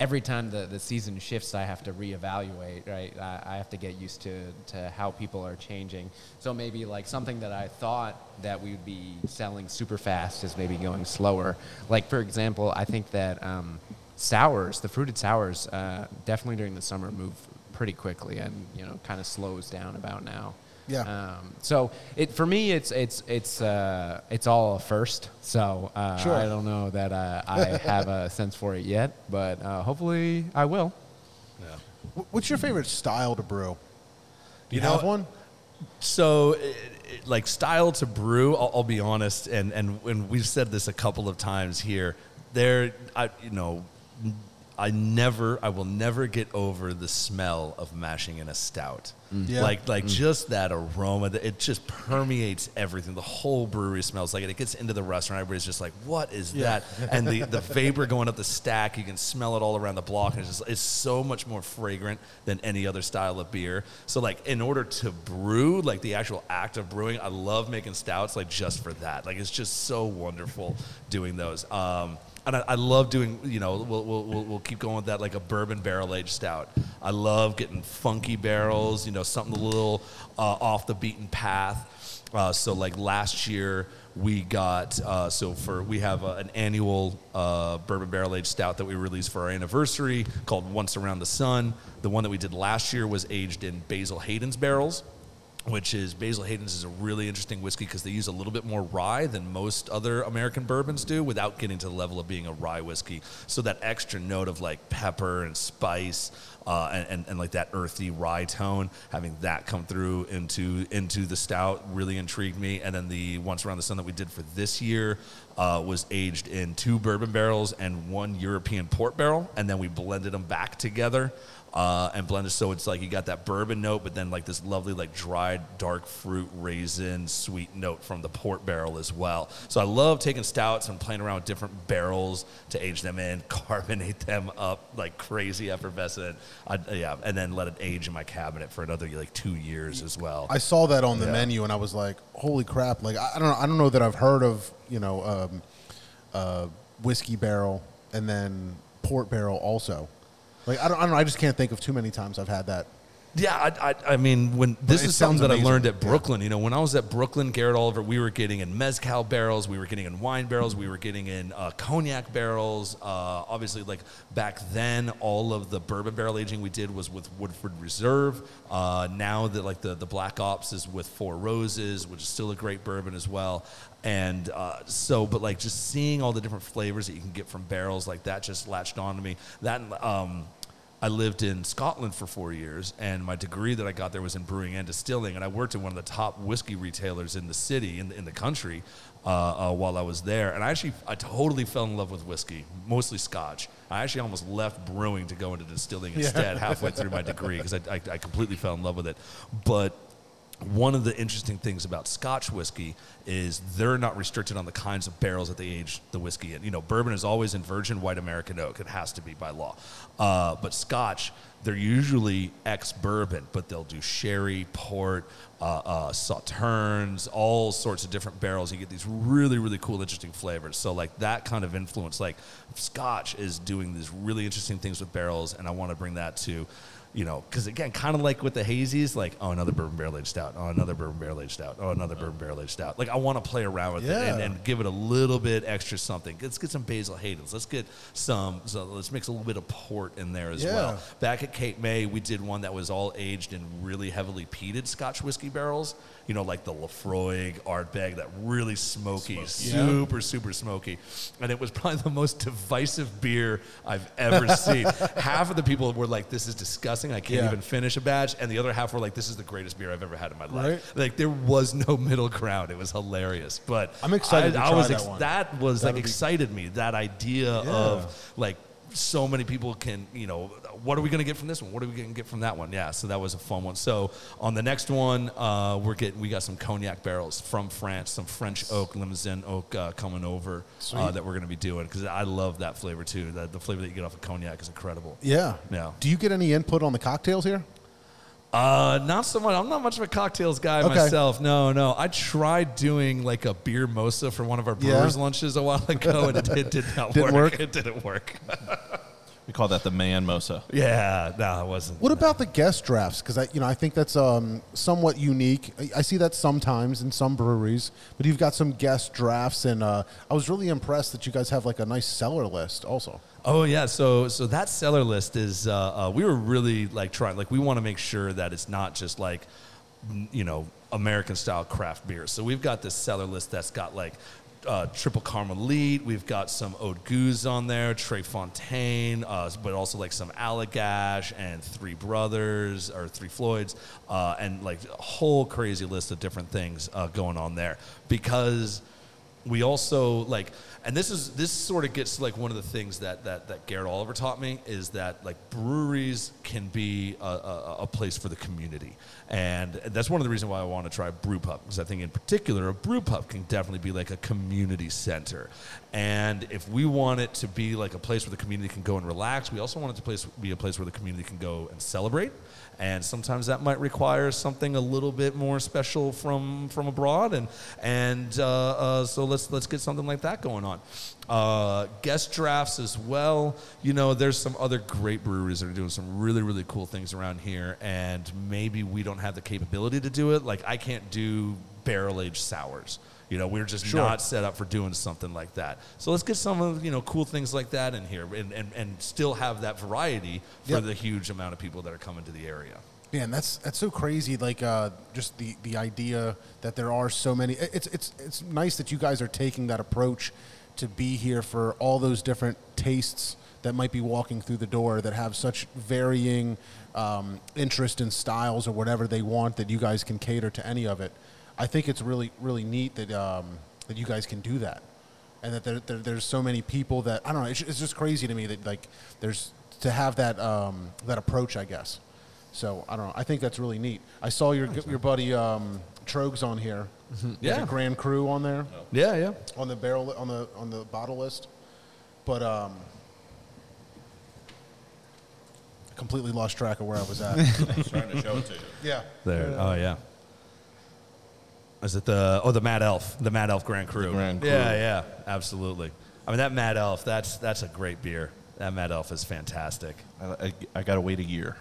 every time the, the season shifts, I have to reevaluate. Right, I, I have to get used to to how people are changing. So maybe like something that I thought that we would be selling super fast is maybe going slower. Like for example, I think that um, sours, the fruited sours, uh, definitely during the summer move pretty quickly and you know kind of slows down about now. Yeah. Um, so it for me, it's it's it's uh, it's all a first. So uh, Sure. I don't know that uh, I have a sense for it yet, but uh, hopefully I will. Wh- what's your favorite style to brew? Do you, You know- have one? So, it, it, like style to brew, I'll, I'll be honest, and, and and we've said this a couple of times here. There, I you know, I never, I will never get over the smell of mashing in a stout. Yeah. Like like just that aroma, that it just permeates everything. The whole brewery smells like it. It gets into the restaurant, everybody's just like, "What is that?" And the the vapor going up the stack, you can smell it all around the block, and it's just it's so much more fragrant than any other style of beer. So like in order to brew, like the actual act of brewing, I love making stouts like just for that. Like it's just so wonderful doing those. Um, and I, I love doing, you know, we'll, we'll, we'll, we'll keep going with that, like a bourbon barrel aged stout. I love getting funky barrels, you know, something a little uh, off the beaten path. Uh, so, like last year, we got, uh, so for, we have an annual uh, bourbon barrel aged stout that we released for our anniversary called Once Around the Sun. The one that we did last year was aged in Basil Hayden's barrels which is Basil Hayden's is a really interesting whiskey because they use a little bit more rye than most other American bourbons do without getting to the level of being a rye whiskey. So that extra note of like pepper and spice uh, and, and, and like that earthy rye tone, having that come through into into the stout really intrigued me. And then the Once Around the Sun that we did for this year uh, was aged in two bourbon barrels and one European port barrel, and then we blended them back together uh, and blended. So it's like you got that bourbon note, but then like this lovely like dried dark fruit raisin sweet note from the port barrel as well. So I love taking stouts and playing around with different barrels to age them in, carbonate them up like crazy effervescent. I, yeah, and then let it age in my cabinet for another like two years as well. I saw that on the Yeah. menu and I was like, "Holy crap!" Like I I don't know, I don't know that I've heard of you know um, uh, whiskey barrel and then port barrel also. Like I don't, I don't know. I just can't think of too many times I've had that. Yeah, I, I, I mean, when this it is something sounds that I learned at. Brooklyn. You know, when I was at Brooklyn, Garrett Oliver, we were getting in mezcal barrels, we were getting in wine barrels, we were getting in uh, cognac barrels. Uh, obviously, like back then, all of the bourbon barrel aging we did was with Woodford Reserve. Uh, now that like the the Black Ops is with Four Roses, which is still a great bourbon as well. And uh, so, but like just seeing all the different flavors that you can get from barrels like that just latched on to me. That um, I lived in Scotland for four years, and my degree that I got there was in brewing and distilling. And I worked in one of the top whiskey retailers in the city, in the, in the country, uh, uh, while I was there. And I actually, I totally fell in love with whiskey, mostly Scotch. I actually almost left brewing to go into distilling instead halfway through my degree because I, I, I completely fell in love with it. But one of the interesting things about Scotch whiskey is they're not restricted on the kinds of barrels that they age the whiskey in. You know, bourbon is always in virgin white American oak; it has to be by law. Uh, but Scotch, they're usually ex-bourbon, but they'll do sherry, port, uh, uh, sauternes, all sorts of different barrels. You get these really, really cool, interesting flavors. So, like that kind of influence, like Scotch is doing these really interesting things with barrels, and I want to bring that to you know, because again, kind of like with the hazies, like oh another bourbon barrel aged stout, oh another bourbon barrel aged stout, oh another bourbon barrel aged stout. Like I want to play around with it and, and give it a little bit extra something. Let's get some Basil Hayden's. Let's get some. So let's mix a little bit of port in there as Yeah. well. Back at Cape May, we did one that was all aged in really heavily peated Scotch whiskey barrels. You know, like the Laphroaig art bag, that really smoky, super super smoky, and it was probably the most divisive beer I've ever seen. half of the people were like, "This is disgusting. I can't Yeah. even finish a batch," and the other half were like, "This is the greatest beer I've ever had in my life." Right. Like there was no middle ground. It was hilarious, but I'm excited I, to I try was that one. that was That'll like be- excited me. That idea of like so many people can you know what are we going to get from this one what are we going to get from that one yeah so that was a fun one so on the next one uh, we're getting we got some cognac barrels from france some french oak limousin oak uh, coming over uh, that we're going to be doing because i love that flavor too the, the flavor that you get off of cognac is incredible Yeah. Yeah. Do you get any input on the cocktails here? Uh, not so much. I'm not much of a cocktails guy Okay. myself. No, no. I tried doing like a beer mosa for one of our Yeah. brewers lunches a while ago, and it, it did not Didn't work. work? It didn't work. We call that the man mosa. yeah, no, it wasn't. What about the guest drafts? Because I, you know, I think that's um, somewhat unique. I, I see that sometimes in some breweries, but you've got some guest drafts, and uh, I was really impressed that you guys have like a nice cellar list also. Oh yeah, so so that cellar list is uh, uh, we were really like trying like we want to make sure that it's not just like you know American style craft beer. So we've got this cellar list that's got like uh, Tripel Karmeliet. We've got some Oude Geuze on there, Drie Fonteinen, uh, but also like some Allagash and Three Brothers or Three Floyds, uh, and like a whole crazy list of different things uh, going on there because we also like and this is this sort of gets to like one of the things that that that Garrett Oliver taught me is that like breweries can be a, a, a place for the community. And that's one of the reasons why I want to try brew pub because I think in particular a brew pub can definitely be like a community center. And if we want it to be like a place where the community can go and relax we also want it to place, be a place where the community can go and celebrate and sometimes that might require something a little bit more special from from abroad. And and uh, uh, so let's let's get something like that going on. Uh, guest drafts as well. You know there's some other great breweries that are doing some really really cool things around here. And maybe we don't have the capability to do it. Like i can't do barrel aged sours you know, we're just Sure. not set up for doing something like that. So let's get some of you know cool things like that in here, and and, and still have that variety for Yep. the huge amount of people that are coming to the area. Man, that's that's so crazy. Like uh, just the the idea that there are so many. It's it's it's nice that you guys are taking that approach to be here for all those different tastes that might be walking through the door that have such varying um, interest in styles or whatever they want that you guys can cater to any of it. I think it's really really neat that um, that you guys can do that, and that there, there, there's so many people that I don't know. It's, it's just crazy to me that like there's to have that um, that approach. I guess. So I don't know. I think that's really neat. I saw your your buddy um, Tröegs on here. Yeah. Like a Grand Cru on there Yeah, yeah. on the barrel on the on the bottle list, but um, I completely lost track of where I was at. I was trying to show it to you. yeah. There. Oh yeah. Is it the oh the Mad Elf the Mad Elf Grand Cru? Grand Cru. Yeah, yeah, absolutely. I mean that Mad Elf that's that's a great beer. That Mad Elf is fantastic. I, I, I got to wait a year.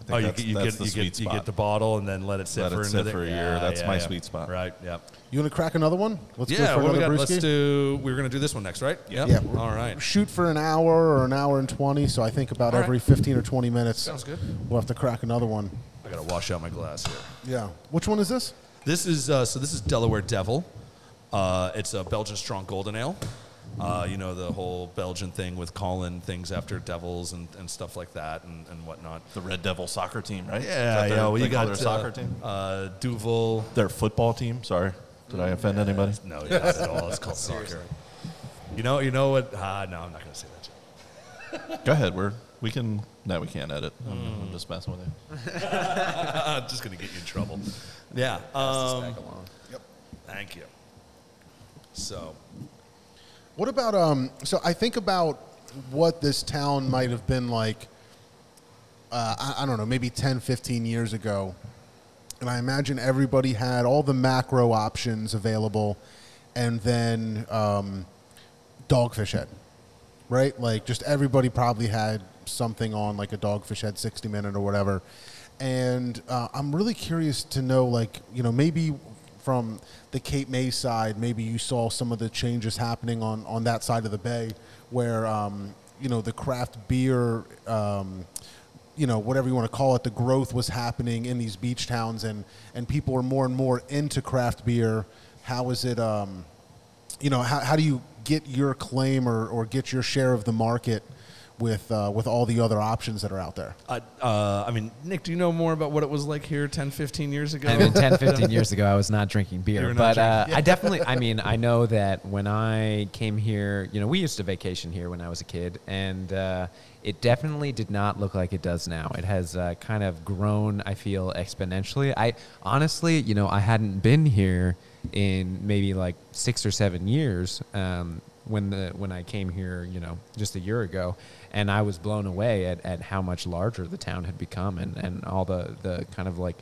I think Oh, you, that's, get- you that's get the you sweet get, you get the bottle and then let it sit Let for it sit another for a year. Yeah, That's yeah, my yeah. sweet spot. Right. Yep. You want to crack another one? Let's Yeah. go for What we another got? brewski. Let's do. We were gonna do this one next, right? Yep. Yeah. All right. Shoot for an hour or an hour and 20, so I think about All right. every 15 or 20 minutes. Sounds good. We'll have to crack another one. I gotta wash out my glass here. Yeah. Which one is this? This is uh, so. This is Delaware Devil. Uh, it's a Belgian strong golden ale. Uh, you know the whole Belgian thing with calling things after devils and, and stuff like that and, and whatnot. The Red Devil soccer team, right? Yeah, yeah. Well, you got their uh, soccer team. Uh, Duvel. Their football team. Sorry, did I offend anybody? No, yeah, not at all. It's called soccer. You know, you know what? Ah, no, I'm not gonna say that. Go ahead. We're we can. No, we can't edit. I'm, I'm just messing with you. I'm just gonna get you in trouble. Yeah. Um, Yep. thank you. So, What about um? So I think about what this town might have been like. Uh, I, I don't know, maybe 10, 15 years ago, and I imagine everybody had all the macro options available, and then um, Dogfish Head, right? Like just everybody probably had something on like a Dogfish Head 60 Minute or whatever, and uh, I'm really curious to know, like you know, maybe from the Cape May side, maybe you saw some of the changes happening on on that side of the bay, where um, you know the craft beer. Um, you know whatever you want to call it the growth was happening in these beach towns and and people are more and more into craft beer how is it um you know how, how do you get your claim or, or get your share of the market with uh, with all the other options that are out there I, uh, I mean, Nick, do you know more about what it was like here 10, 15 years ago? I mean, 10, 15 years ago, I was not drinking beer. were not But uh, I definitely, I mean, I know that when I came here, you know, we used to vacation here when I was a kid, and uh, it definitely did not look like it does now. It has uh, kind of grown, I feel, exponentially. I honestly, you know, I hadn't been here in maybe like six or seven years. Um, when the when I came here, you know, just a year ago, and I was blown away at, at how much larger the town had become, and, and all the, the kind of like,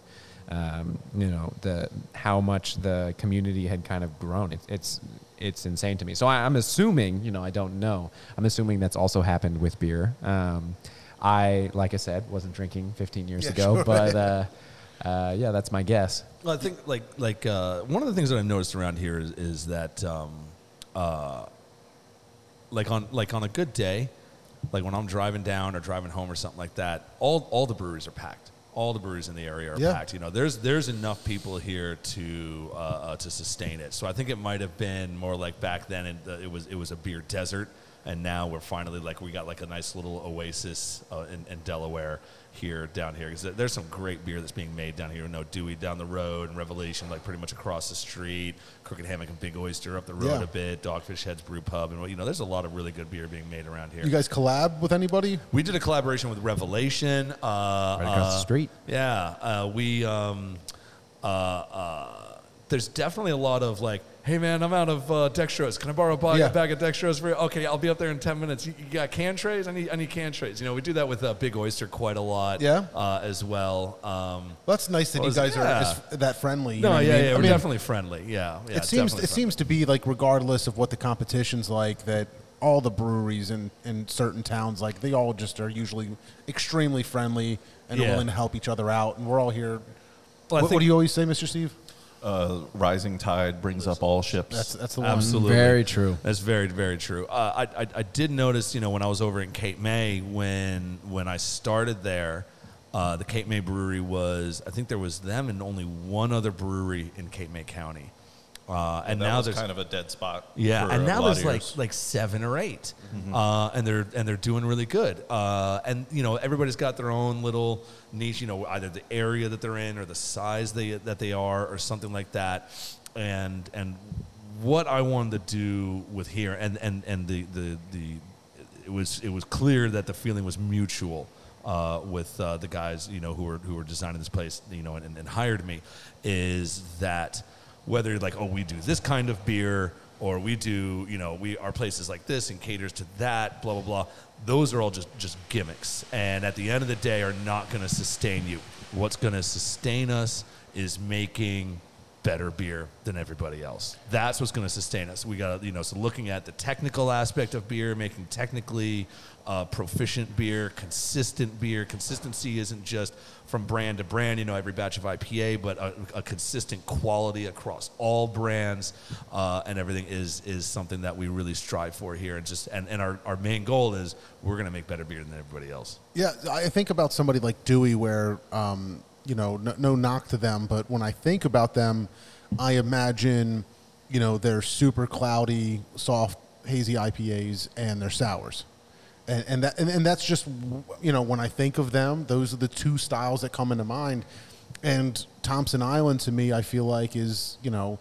um, you know, the how much the community had kind of grown. It's it's it's insane to me. So I, I'm assuming, you know, I don't know. I'm assuming that's also happened with beer. Um, I, like I said, wasn't drinking 15 years Yeah, ago, sure. but uh, uh, yeah, that's my guess. Well, I think like like uh, one of the things that I've noticed around here is, is that um, uh, like on like on a good day, like when I'm driving down or driving home or something like that, all all the breweries are packed. All the breweries in the area are Yeah. packed. You know, there's there's enough people here to uh, uh, to sustain it. So I think it might have been more like back then, it, it was it was a beer desert, and now we're finally like we got like a nice little oasis uh, in, in Delaware here down here because there's some great beer that's being made down here. You know, Dewey down the road and Revelation like pretty much across the street, Crooked Hammock and Big Oyster up the road Yeah. a bit, Dogfish Heads Brew Pub, and you know, there's a lot of really good beer being made around here. you guys collab with anybody We did a collaboration with Revelation. Uh, Right across the uh, street. Yeah, uh, we. Um, uh, uh, there's definitely a lot of like, hey man, I'm out of uh, dextrose. Can I borrow a bag, Yeah. bag of dextrose for you? Okay, I'll be up there in ten minutes. You, you got can trays? I need, I need can trays. You know, we do that with uh, Big Oyster quite a lot. Yeah. uh, as well. Um, well, that's nice that you guys yeah. are is, that friendly no, know I yeah, mean? yeah, I we're mean, definitely friendly. Yeah, yeah. it seems it seems to be like regardless of what the competition's like that all the breweries in, in certain towns like they all just are usually extremely friendly and Yeah. willing to help each other out and we're all here Well, I what, what do you always say mr steve Uh, rising tide brings up all ships. that's that's the one Absolutely. Very true. That's very, very true. Uh, I, I, I did notice, you know, when I was over in Cape May, when when I started there, uh, the Cape May Brewery was, I think there was them and only one other brewery in Cape May County. Uh, and now there's kind of a dead spot. yeah, and now there's like years. like seven or 8 uh, and they're and they're doing really good. Uh, and you know, everybody's got their own little niche. You know, either the area that they're in or the size they that they are, or something like that. And and what I wanted to do with here, and and and the the the it was it was clear that the feeling was mutual uh, with uh, the guys you know who were who were designing this place you know and, and hired me is that whether like oh we do this kind of beer or we do you know we our place is like this and caters to that blah blah blah those are all just just gimmicks and at the end of the day are not going to sustain you what's going to sustain us is making better beer than everybody else. That's what's going to sustain us. We got, you know, so looking at the technical aspect of beer, making technically uh, proficient beer, consistent beer. Consistency isn't just from brand to brand, you know, every batch of IPA, but a, a consistent quality across all brands uh, and everything is is something that we really strive for here. And just and, and our, our main goal is we're going to make better beer than everybody else. Yeah, I think about somebody like Dewey, where um, you know, no, no knock to them, but when I think about them, I imagine, you know, they're super cloudy, soft, hazy IPAs and their sours. And, and, that, and, and that's just, you know, when I think of them, those are the two styles that come into mind. And Thompson Island to me, I feel like is, you know,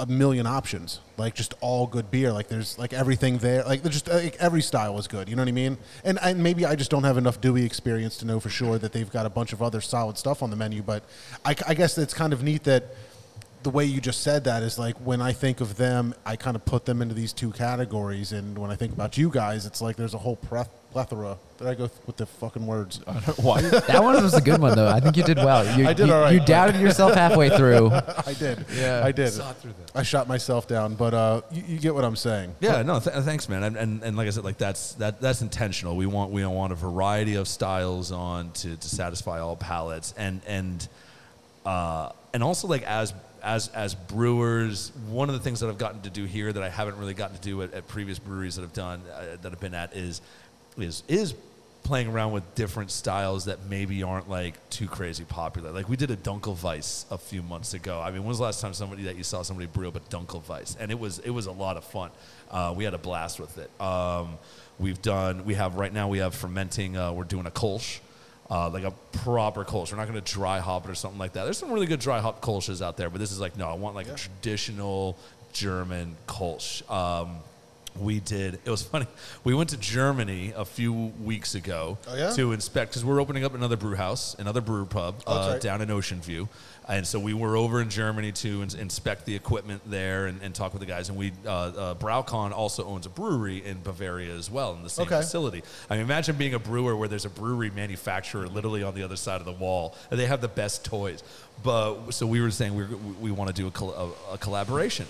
a million options, like just all good beer. Like there's like everything there. Like just like every style is good. You know what I mean? And and maybe I just don't have enough Dewey experience to know for sure that they've got a bunch of other solid stuff on the menu. But I, I guess it's kind of neat that the way you just said that is like when I think of them, I kind of put them into these two categories. And when I think about you guys, it's like there's a whole pleth- plethora. Did I go th- with the fucking words? Why? That one was a good one, though. I think you did well. You, I did you, all right. You doubted yourself halfway through. I did. Yeah. I did. Saw through that. I shot myself down, but uh, you, you get what I'm saying. Yeah, no, th- thanks, man. And, and and like I said, like that's that that's intentional. We want we want a variety of styles on to, to satisfy all palates, and and uh, and also like as as as brewers, one of the things that I've gotten to do here that I haven't really gotten to do at, at previous breweries that I've done uh, that I've been at is is is playing around with different styles that maybe aren't like too crazy popular. Like we did a Dunkelweiss a few months ago. I mean, when was the last time somebody that you saw somebody brew up a Dunkelweiss? And it was it was a lot of fun. Uh, we had a blast with it. Um, we've done. We have right now. We have fermenting. Uh, we're doing a Kolsch. Uh, like a proper Kolsch. We're not going to dry hop it or something like that. There's some really good dry hop Kolsches out there, but this is like, no, I want like a traditional German Kolsch. Um, we did, it was funny. We went to Germany a few weeks ago Oh, yeah? to inspect, because we're opening up another brew house, another brew pub Oh, uh, right. down in Ocean View. And so we were over in Germany to ins- inspect the equipment there and, and talk with the guys. And we, uh, uh, BrauKon also owns a brewery in Bavaria as well in the same Okay. facility. I mean, imagine being a brewer where there's a brewery manufacturer literally on the other side of the wall, and they have the best toys. But so we were saying we we want to do a, col- a, a collaboration.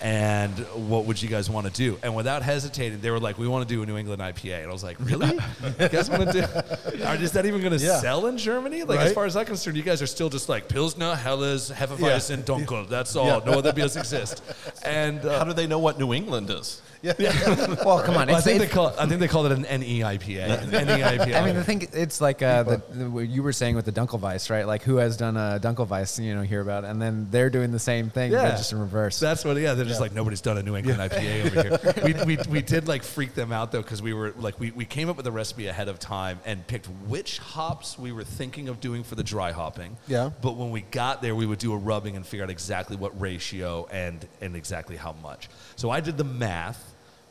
And what would you guys want to do? And without hesitating, they were like, "We want to do a New England IPA." And I was like, "Really? you guys want to do? Are, is that even going to Yeah. sell in Germany? Like, as far as I'm concerned, you guys are still just like Pilsner, Helles, Hefeweizen, Dunkel. That's all. No other beers exist. And uh, How do they know what New England is? Well, come on. well, I think they call I think they called it an NEIPA. An NEIPA. I mean, the thing it's like uh, the, the, what you were saying with the Dunkelweiss, right? Like, who has done a Dunkelweiss? You know, hear about, it. and then they're doing the same thing, Yeah. but just in reverse. That's what. Yeah, they're just like nobody's done a New England IPA over here. We, we, we did like freak them out though because we were like we, we came up with a recipe ahead of time and picked which hops we were thinking of doing for the dry hopping. Yeah. But when we got there, we would do a rubbing and figure out exactly what ratio and and exactly how much. So I did the math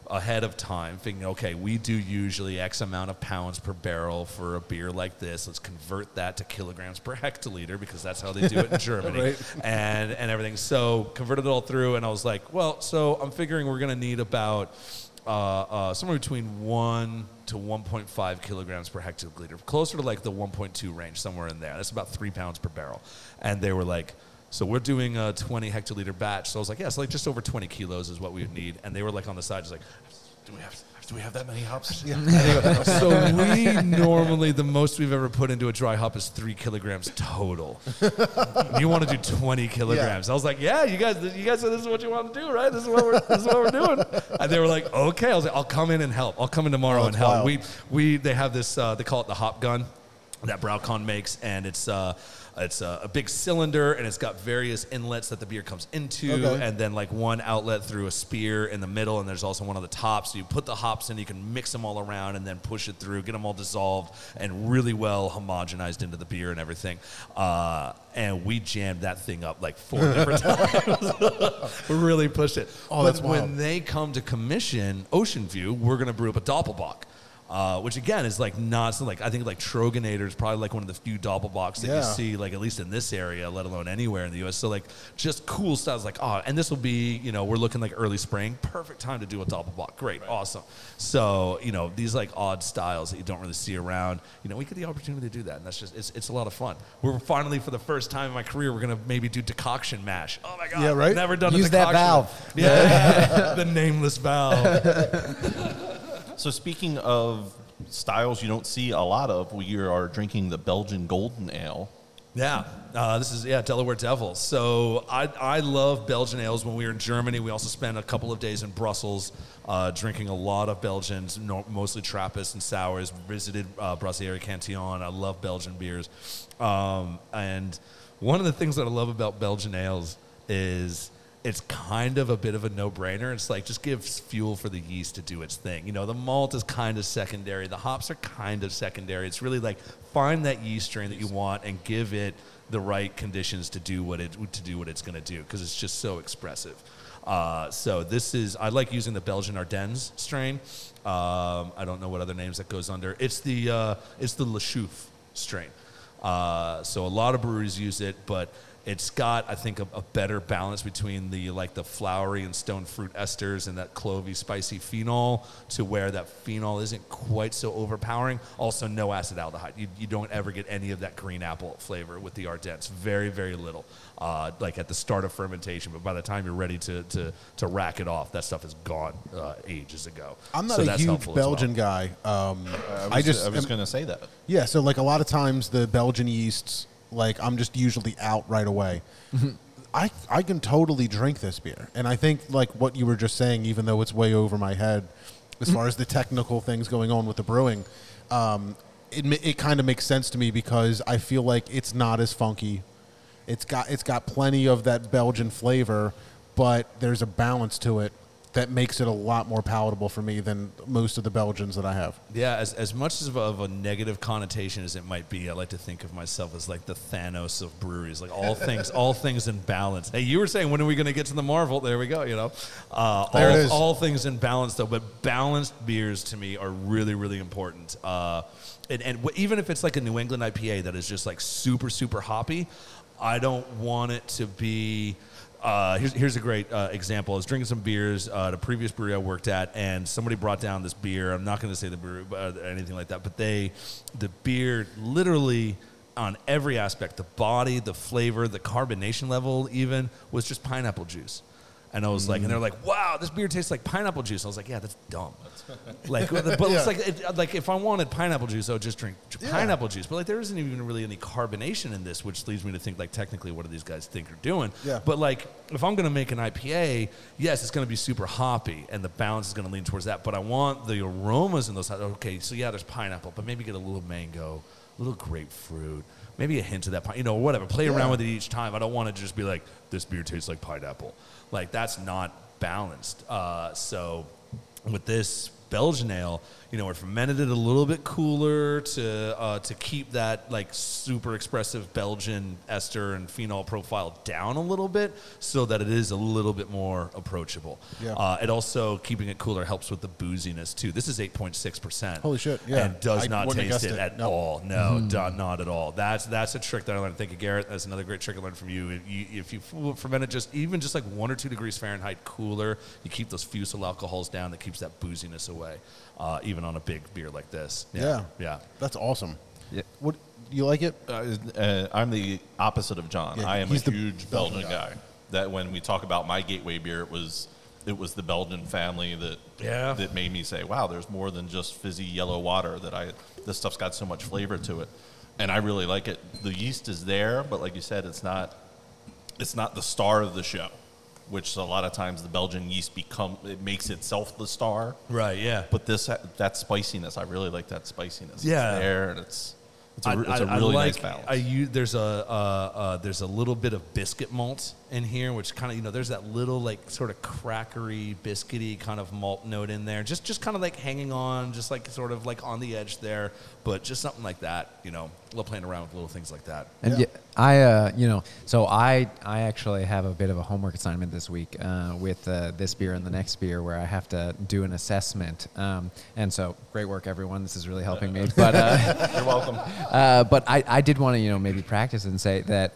ahead of time, thinking, okay, we do usually X amount of pounds per barrel for a beer like this. Let's convert that to kilograms per hectoliter because that's how they do it in Germany Right. and, and everything. So converted it all through, and I was like, well, so I'm figuring we're going to need about uh, uh, somewhere between 1 to 1.5 kilograms per hectoliter, closer to like the 1.2 range, somewhere in there. That's about three pounds per barrel. And they were like, so we're doing a 20 hectoliter batch. So I was like, yeah, so like just over 20 kilos is what we would need. And they were like on the side, just like, Do we have do we have that many hops? so we normally the most we've ever put into a dry hop is three kilograms total. you want to do twenty kilograms? I was like, yeah, you guys, you guys said this is what you want to do, right? This is what we're this is what we're doing. And they were like, okay. I was like, I'll come in and help. I'll come in tomorrow Oh, and help. wild. We we they have this uh, they call it the hop gun that BrauKon makes, and it's uh, it's a, a big cylinder, and it's got various inlets that the beer comes into, Okay. and then like one outlet through a spear in the middle, and there's also one on the top. So you put the hops in, you can mix them all around, and then push it through, get them all dissolved and really well homogenized into the beer and everything. Uh, and we jammed that thing up like four different times. we really pushed it. Oh, but that's when wild. they come to commission Ocean View, we're going to brew up a Doppelbock. Uh, which again is like not so like I think like Troegenator is probably like one of the few doppelbocks that Yeah. you see like at least in this area, let alone anywhere in the U.S. So like just cool styles like oh, and this will be you know we're looking like early spring, perfect time to do a doppelbock. Great, awesome. So you know these like odd styles that you don't really see around. You know we get the opportunity to do that, and that's just it's, it's a lot of fun. We're finally for the first time in my career we're gonna maybe do decoction mash. Oh my god, Yeah, right? Never done a Use that valve. Yeah, the nameless valve. So speaking of styles you don't see a lot of, we are drinking the Belgian Golden Ale. Yeah, uh, this is yeah Delaware Devils. So I I love Belgian ales. When we were in Germany, we also spent a couple of days in Brussels, uh, drinking a lot of Belgians, no, mostly Trappist and sours. Visited uh, Brasserie Cantillon. I love Belgian beers, um, and one of the things that I love about Belgian ales is it's kind of a bit of a no-brainer. It's like just gives fuel for the yeast to do its thing. You know, the malt is kind of secondary. The hops are kind of secondary. It's really like find that yeast strain that you want and give it the right conditions to do what it to do what it's going to do because it's just so expressive. Uh, so this is I like using the Belgian Ardennes strain. Um, I don't know what other names that goes under. It's the uh, it's the Le Chouffe strain. Uh, so a lot of breweries use it, but it's got I think a, a better balance between the like the flowery and stone fruit esters and that clovey spicy phenol to where that phenol isn't quite so overpowering. Also, no acetaldehyde. You, you don't ever get any of that green apple flavor with the Ardennes. Very very little. Uh, like at the start of fermentation, but by the time you're ready to to, to rack it off, that stuff is gone uh, ages ago. I'm not So a that's huge helpful as well. Belgian guy. Um, I, was, I just I was going to say that. Yeah, so like a lot of times the Belgian yeasts, like I'm just usually out right away. I I can totally drink this beer, and I think like what you were just saying, even though it's way over my head, as far as the technical things going on with the brewing, um, it it kind of makes sense to me because I feel like it's not as funky. It's got it's got plenty of that Belgian flavor, but there's a balance to it that makes it a lot more palatable for me than most of the Belgians that I have. Yeah, as, as much of a, of a negative connotation as it might be, I like to think of myself as like the Thanos of breweries, like all things, all things in balance. Hey, you were saying when are we going to get to the Marvel? There we go. You know, uh, There all, it is. all things in balance though. But balanced beers to me are really, really important. Uh, and and w- even if it's like a New England IPA that is just like super, super hoppy, I don't want it to be. Uh, here's, here's a great uh, example. I was drinking some beers uh, at a previous brewery I worked at, and somebody brought down this beer. I'm not going to say the brewery uh, or anything like that, but they, the beer literally on every aspect, the body, the flavor, the carbonation level, even was just pineapple juice. And I was like, and they're like, "Wow, this beer tastes like pineapple juice." I was like, "Yeah, that's dumb." like, but Yeah. it's like, it, like if I wanted pineapple juice, I would just drink pineapple juice. But like, there isn't even really any carbonation in this, which leads me to think like, technically, what do these guys think they're doing? Yeah. But like, if I'm gonna make an IPA, yes, it's gonna be super hoppy, and the balance is gonna lean towards that. But I want the aromas in those. Okay, so yeah, there's pineapple, but maybe get a little mango, a little grapefruit, maybe a hint of that, you know, whatever. Play around with it each time. I don't want to just be like, this beer tastes like pineapple. Like that's not balanced. Uh, so with this Belgian ale, you know, we fermented it a little bit cooler to uh, to keep that like super expressive Belgian ester and phenol profile down a little bit, so that it is a little bit more approachable. Yeah. Uh, it also keeping it cooler helps with the booziness too. This is eight point six percent. Holy shit, yeah. and does I not taste it it. at No. all. No, do- not at all. That's that's a trick that I learned. Thank you, Garrett. That's another great trick I learned from you. If you, if you ferment it just even just like one or two degrees Fahrenheit cooler, you keep those fusel alcohols down. That keeps that booziness away, uh, even on a big beer like this. Yeah. yeah. That's awesome. Yeah. What you like it? Uh, uh, I'm the opposite of John. Yeah, I am a he's the huge Belgian Belgian guy. guy. That when we talk about my gateway beer, it was it was the Belgian family that Yeah. that made me say, "Wow, there's more than just fizzy yellow water." That I this stuff's got so much flavor to it, and I really like it. The yeast is there, but like you said, it's not it's not the star of the show. Which a lot of times the Belgian yeast become it makes itself the star. Right. Yeah. But this that spiciness, I really like that spiciness. Yeah. it's there and it's it's a, I, it's a I- I really like, nice balance. I use there's a uh, uh, there's a little bit of biscuit malt in here, which kind of you know there's that little like sort of crackery, biscuity kind of malt note in there. Just just kind of like hanging on, just like sort of like on the edge there, but just something like that. You know, love playing around with little things like that. And Yeah. yeah. I, uh, you know, so I, I actually have a bit of a homework assignment this week uh, with uh, this beer and the next beer, where I have to do an assessment. Um, and so, great work, everyone. This is really helping me. But, uh, You're welcome. uh, but I, I did want to, you know, maybe practice and say that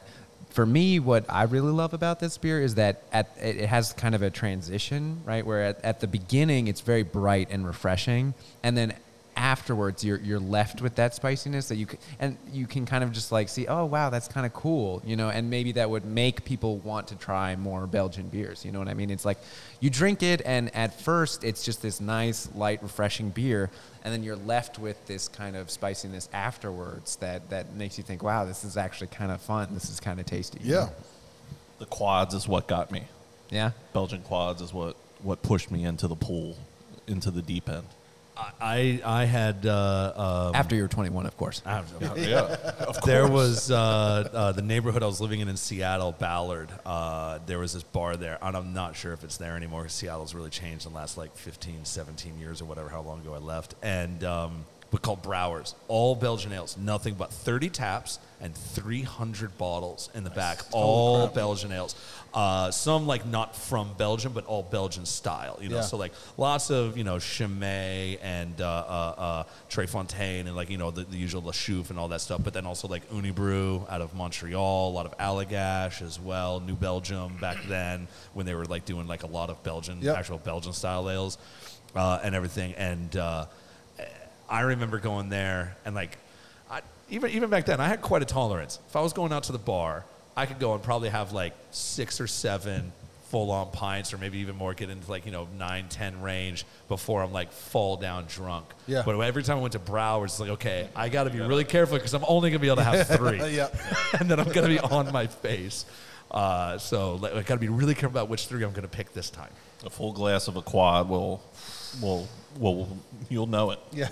for me, what I really love about this beer is that at, it has kind of a transition, right? Where at, at the beginning, it's very bright and refreshing. And then afterwards you're you're left with that spiciness that you can, and you can kind of just like see oh wow that's kind of cool you know and maybe that would make people want to try more Belgian beers you know what I mean it's like you drink it and at first it's just this nice light refreshing beer and then you're left with this kind of spiciness afterwards that that makes you think wow this is actually kind of fun this is kind of tasty Yeah. The quads is what got me. yeah Belgian quads is what what pushed me into the pool, into the deep end. I I had uh, um, after you were 21 of course yeah, of course. There was uh, uh, the neighborhood I was living in in Seattle, Ballard. Uh, there was this bar there, and I'm not sure if it's there anymore. Seattle's really changed in the last like 15, 17 years or whatever, how long ago I left. And um, but called Brouwer's, all Belgian ales, nothing but 30 taps and 300 bottles in the back, all Belgian ales. Uh, some like not from Belgium, but all Belgian style. You know, Yeah. so like lots of you know Chimay and uh, uh, uh, Drie Fonteinen and like you know the, the usual La Chouffe and all that stuff. But then also like Unibroue out of Montreal, a lot of Allagash as well, New Belgium back then when they were like doing like a lot of Belgian Yep. actual Belgian style ales uh, and everything. And uh, I remember going there and like, I, even even back then, I had quite a tolerance. If I was going out to the bar, I could go and probably have like six or seven full-on pints, or maybe even more, get into like you know nine, ten range before I'm like fall down drunk. Yeah. But every time I went to Brouwer's, it's like, okay, I got to be really careful because I'm only gonna be able to have three, Yeah. and then I'm gonna be on my face. Uh, so like, I got to be really careful about which three I'm gonna pick this time. a full glass of a quad will will will you'll know it. Yeah.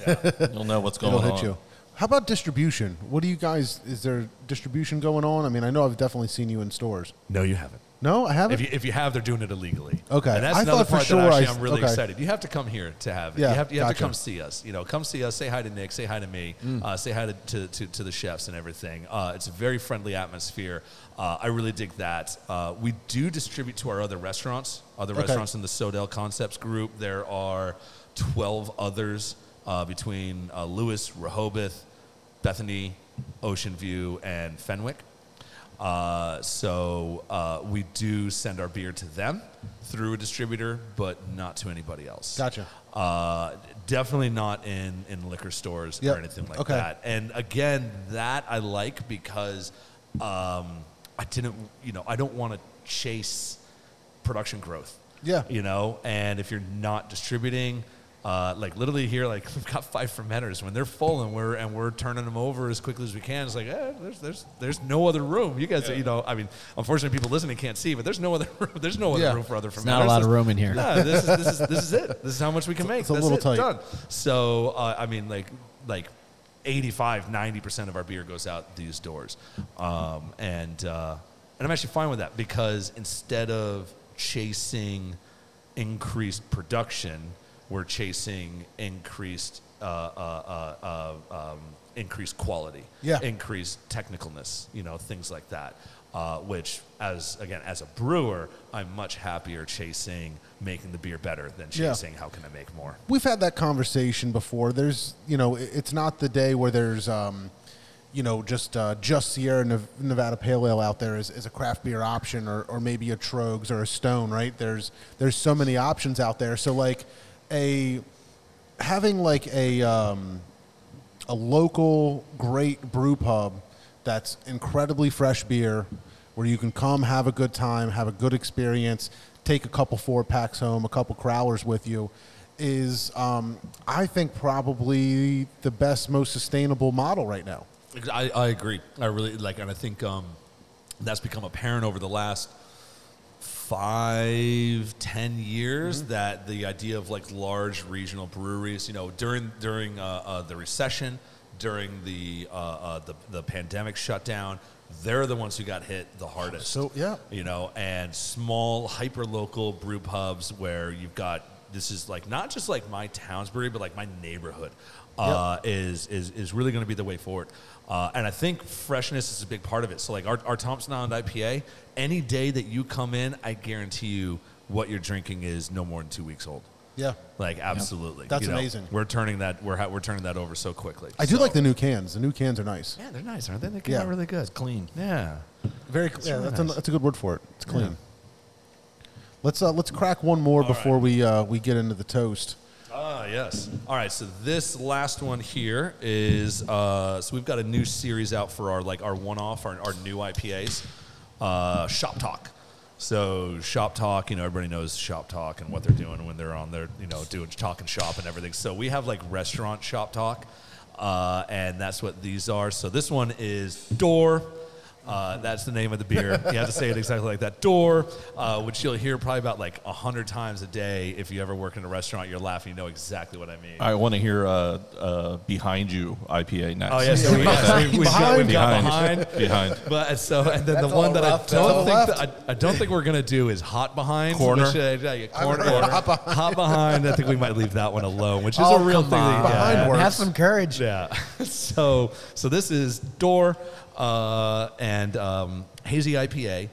You'll know what's going It'll on. hit you. How about distribution? What do you guys? Is there distribution going on? I mean, I know I've definitely seen you in stores. No, you haven't. No, I haven't. If you, if you have, they're doing it illegally. Okay. And that's I another thought for part sure that actually I- I'm really okay. excited. You have to come here to have it. Yeah, you have, you have to come see us. You know, come see us. Say hi to Nick. Say hi to me. Mm. Uh, say hi to, to, to, to the chefs and everything. Uh, it's a very friendly atmosphere. Uh, I really dig that. Uh, we do distribute to our other restaurants, other Okay. restaurants in the SoDel Concepts group. There are 12 others uh, between uh, Lewes, Rehoboth, Bethany, Ocean View, and Fenwick. Uh, so uh, we do send our beer to them through a distributor, but not to anybody else. Gotcha. Uh, definitely not in, in liquor stores Yep. or anything like Okay. that. And again, that I like because um, I didn't, you know, I don't want to chase production growth. Yeah. You know, and if you're not distributing, uh, like literally here, like we've got five fermenters. When they're full and we're and we're turning them over as quickly as we can, it's like eh, there's there's there's no other room. You guys, you know, I mean, unfortunately, people listening can't see, but there's no other room. There's no other Yeah. room for other fermenters. There's not a lot of room in here. No, this is this is this is it. This is how much we can make. it's a That's little it. tight. Done. So uh, I mean, like like 85, 90 percent of our beer goes out these doors, um, and uh, and I'm actually fine with that because instead of chasing increased production, we're chasing increased uh, uh, uh, uh, um, increased quality, Yeah. increased technicalness, you know, things like that. Uh, which, as again, as a brewer, I'm much happier chasing making the beer better than Yeah. chasing how can I make more. We've had that conversation before. There's, you know, it's not the day where there's, um, you know, just uh, just Sierra Nevada Pale Ale out there is, is a craft beer option, or, or maybe a Tröegs or a Stone, right? There's there's so many options out there. So like a having like a um, a local great brew pub that's incredibly fresh beer where you can come have a good time have a good experience take a couple four packs home a couple crowlers with you is um, i think probably the best most sustainable model right now I, I agree. I really like, and I think um, that's become apparent over the last five, ten years that the idea of like large regional breweries, you know, during during uh, uh, the recession, during the, uh, uh, the the pandemic shutdown, they're the ones who got hit the hardest. So, yeah. you know, and small hyper local brew pubs where you've got this is like not just like my town's brewery, but like my neighborhood uh, is is is really going to be the way forward. Uh, and I think freshness is a big part of it. So like our, our Thompson Island IPA, any day that you come in, I guarantee you what you're drinking is no more than two weeks old. Yeah. Like absolutely, That's You know, amazing. We're turning that we're ha- we're turning that over so quickly. I do like the new cans. The new cans are nice. Yeah, they're nice, aren't they? They Yeah. out really good. It's clean. Yeah. Very. yeah, really that's, a, that's a good word for it. It's clean. Let's uh, let's crack one more before right. we uh, we get into the toast. Ah, yes. All right. So this last one here is uh, so we've got a new series out for our like our one-off, our, our new IPAs, uh, Shop Talk. So Shop Talk, you know, everybody knows Shop Talk and what they're doing when they're on their, you know, doing talking shop and everything. So we have like restaurant Shop Talk, uh, and that's what these are. So this one is Door. Uh, that's the name of the beer. You have to say it exactly like that. Door, uh, which you'll hear probably about like a hundred times a day. If you ever work in a restaurant, you're laughing. You know exactly what I mean. I want to hear uh, uh, behind you IPA next. Oh yeah, so we, Okay. we've, got, we've got Behind. behind. behind. But so and then That's the one that I don't think that, I, I don't think we're gonna do is hot behind Corner. Which, uh, yeah, yeah, corner, heard corner. hot hot behind. I think we might leave that one alone, which is Oh, a real thing. That, yeah, Behind works. Have some courage. yeah. so so this is Door uh, and um, hazy IPA.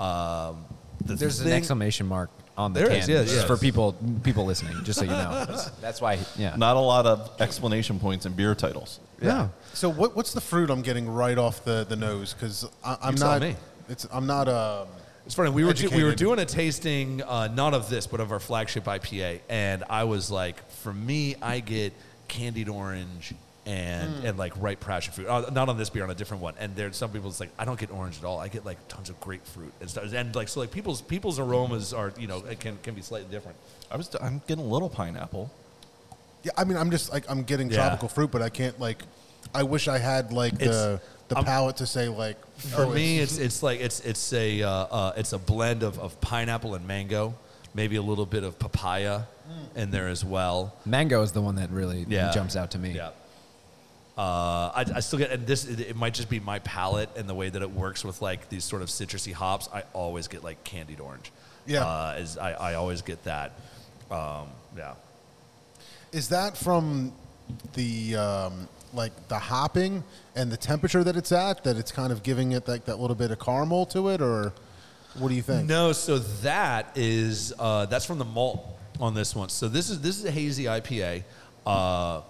Um, the There's an thing- exclamation mark on the There can is, yeah, just yeah. for people people listening, just so you know. That's, that's why, yeah. Not a lot of explanation points in beer titles. yeah. So what what's the fruit I'm getting right off the, the nose? Because I'm You tell not. me. It's I'm not. Um, It's funny. We were do, we were Educated. doing a tasting, uh, not of this, but of our flagship IPA, and I was like, for me, I get candied orange and Hmm. and like ripe passion fruit. Uh, not on this beer, on a different one. And there's some people. It's like I don't get orange at all. I get like tons of grapefruit and stuff. And like so, like people's people's aromas are you know can can be slightly different. I was I'm getting a little pineapple. yeah, I mean, I'm just like I'm getting Yeah. tropical fruit, but I can't like. I wish I had like the It's- the I'm- palate to say like. For oh, me, it's it's like it's it's a uh, uh, it's a blend of, of pineapple and mango, maybe a little bit of papaya in there as well. Mango is the one that really Yeah. jumps out to me. Yeah. Uh, I, I still get, and this it, it might just be my palate and the way that it works with like these sort of citrusy hops. I always get like candied orange. Yeah. uh, is I, I always get that. Um, yeah, Is that from the um, like the hopping and the temperature that it's at? That it's kind of giving it like that little bit of caramel to it, or what do you think? No, so that is uh, that's from the malt on this one. So this is this is a hazy IPA. Uh,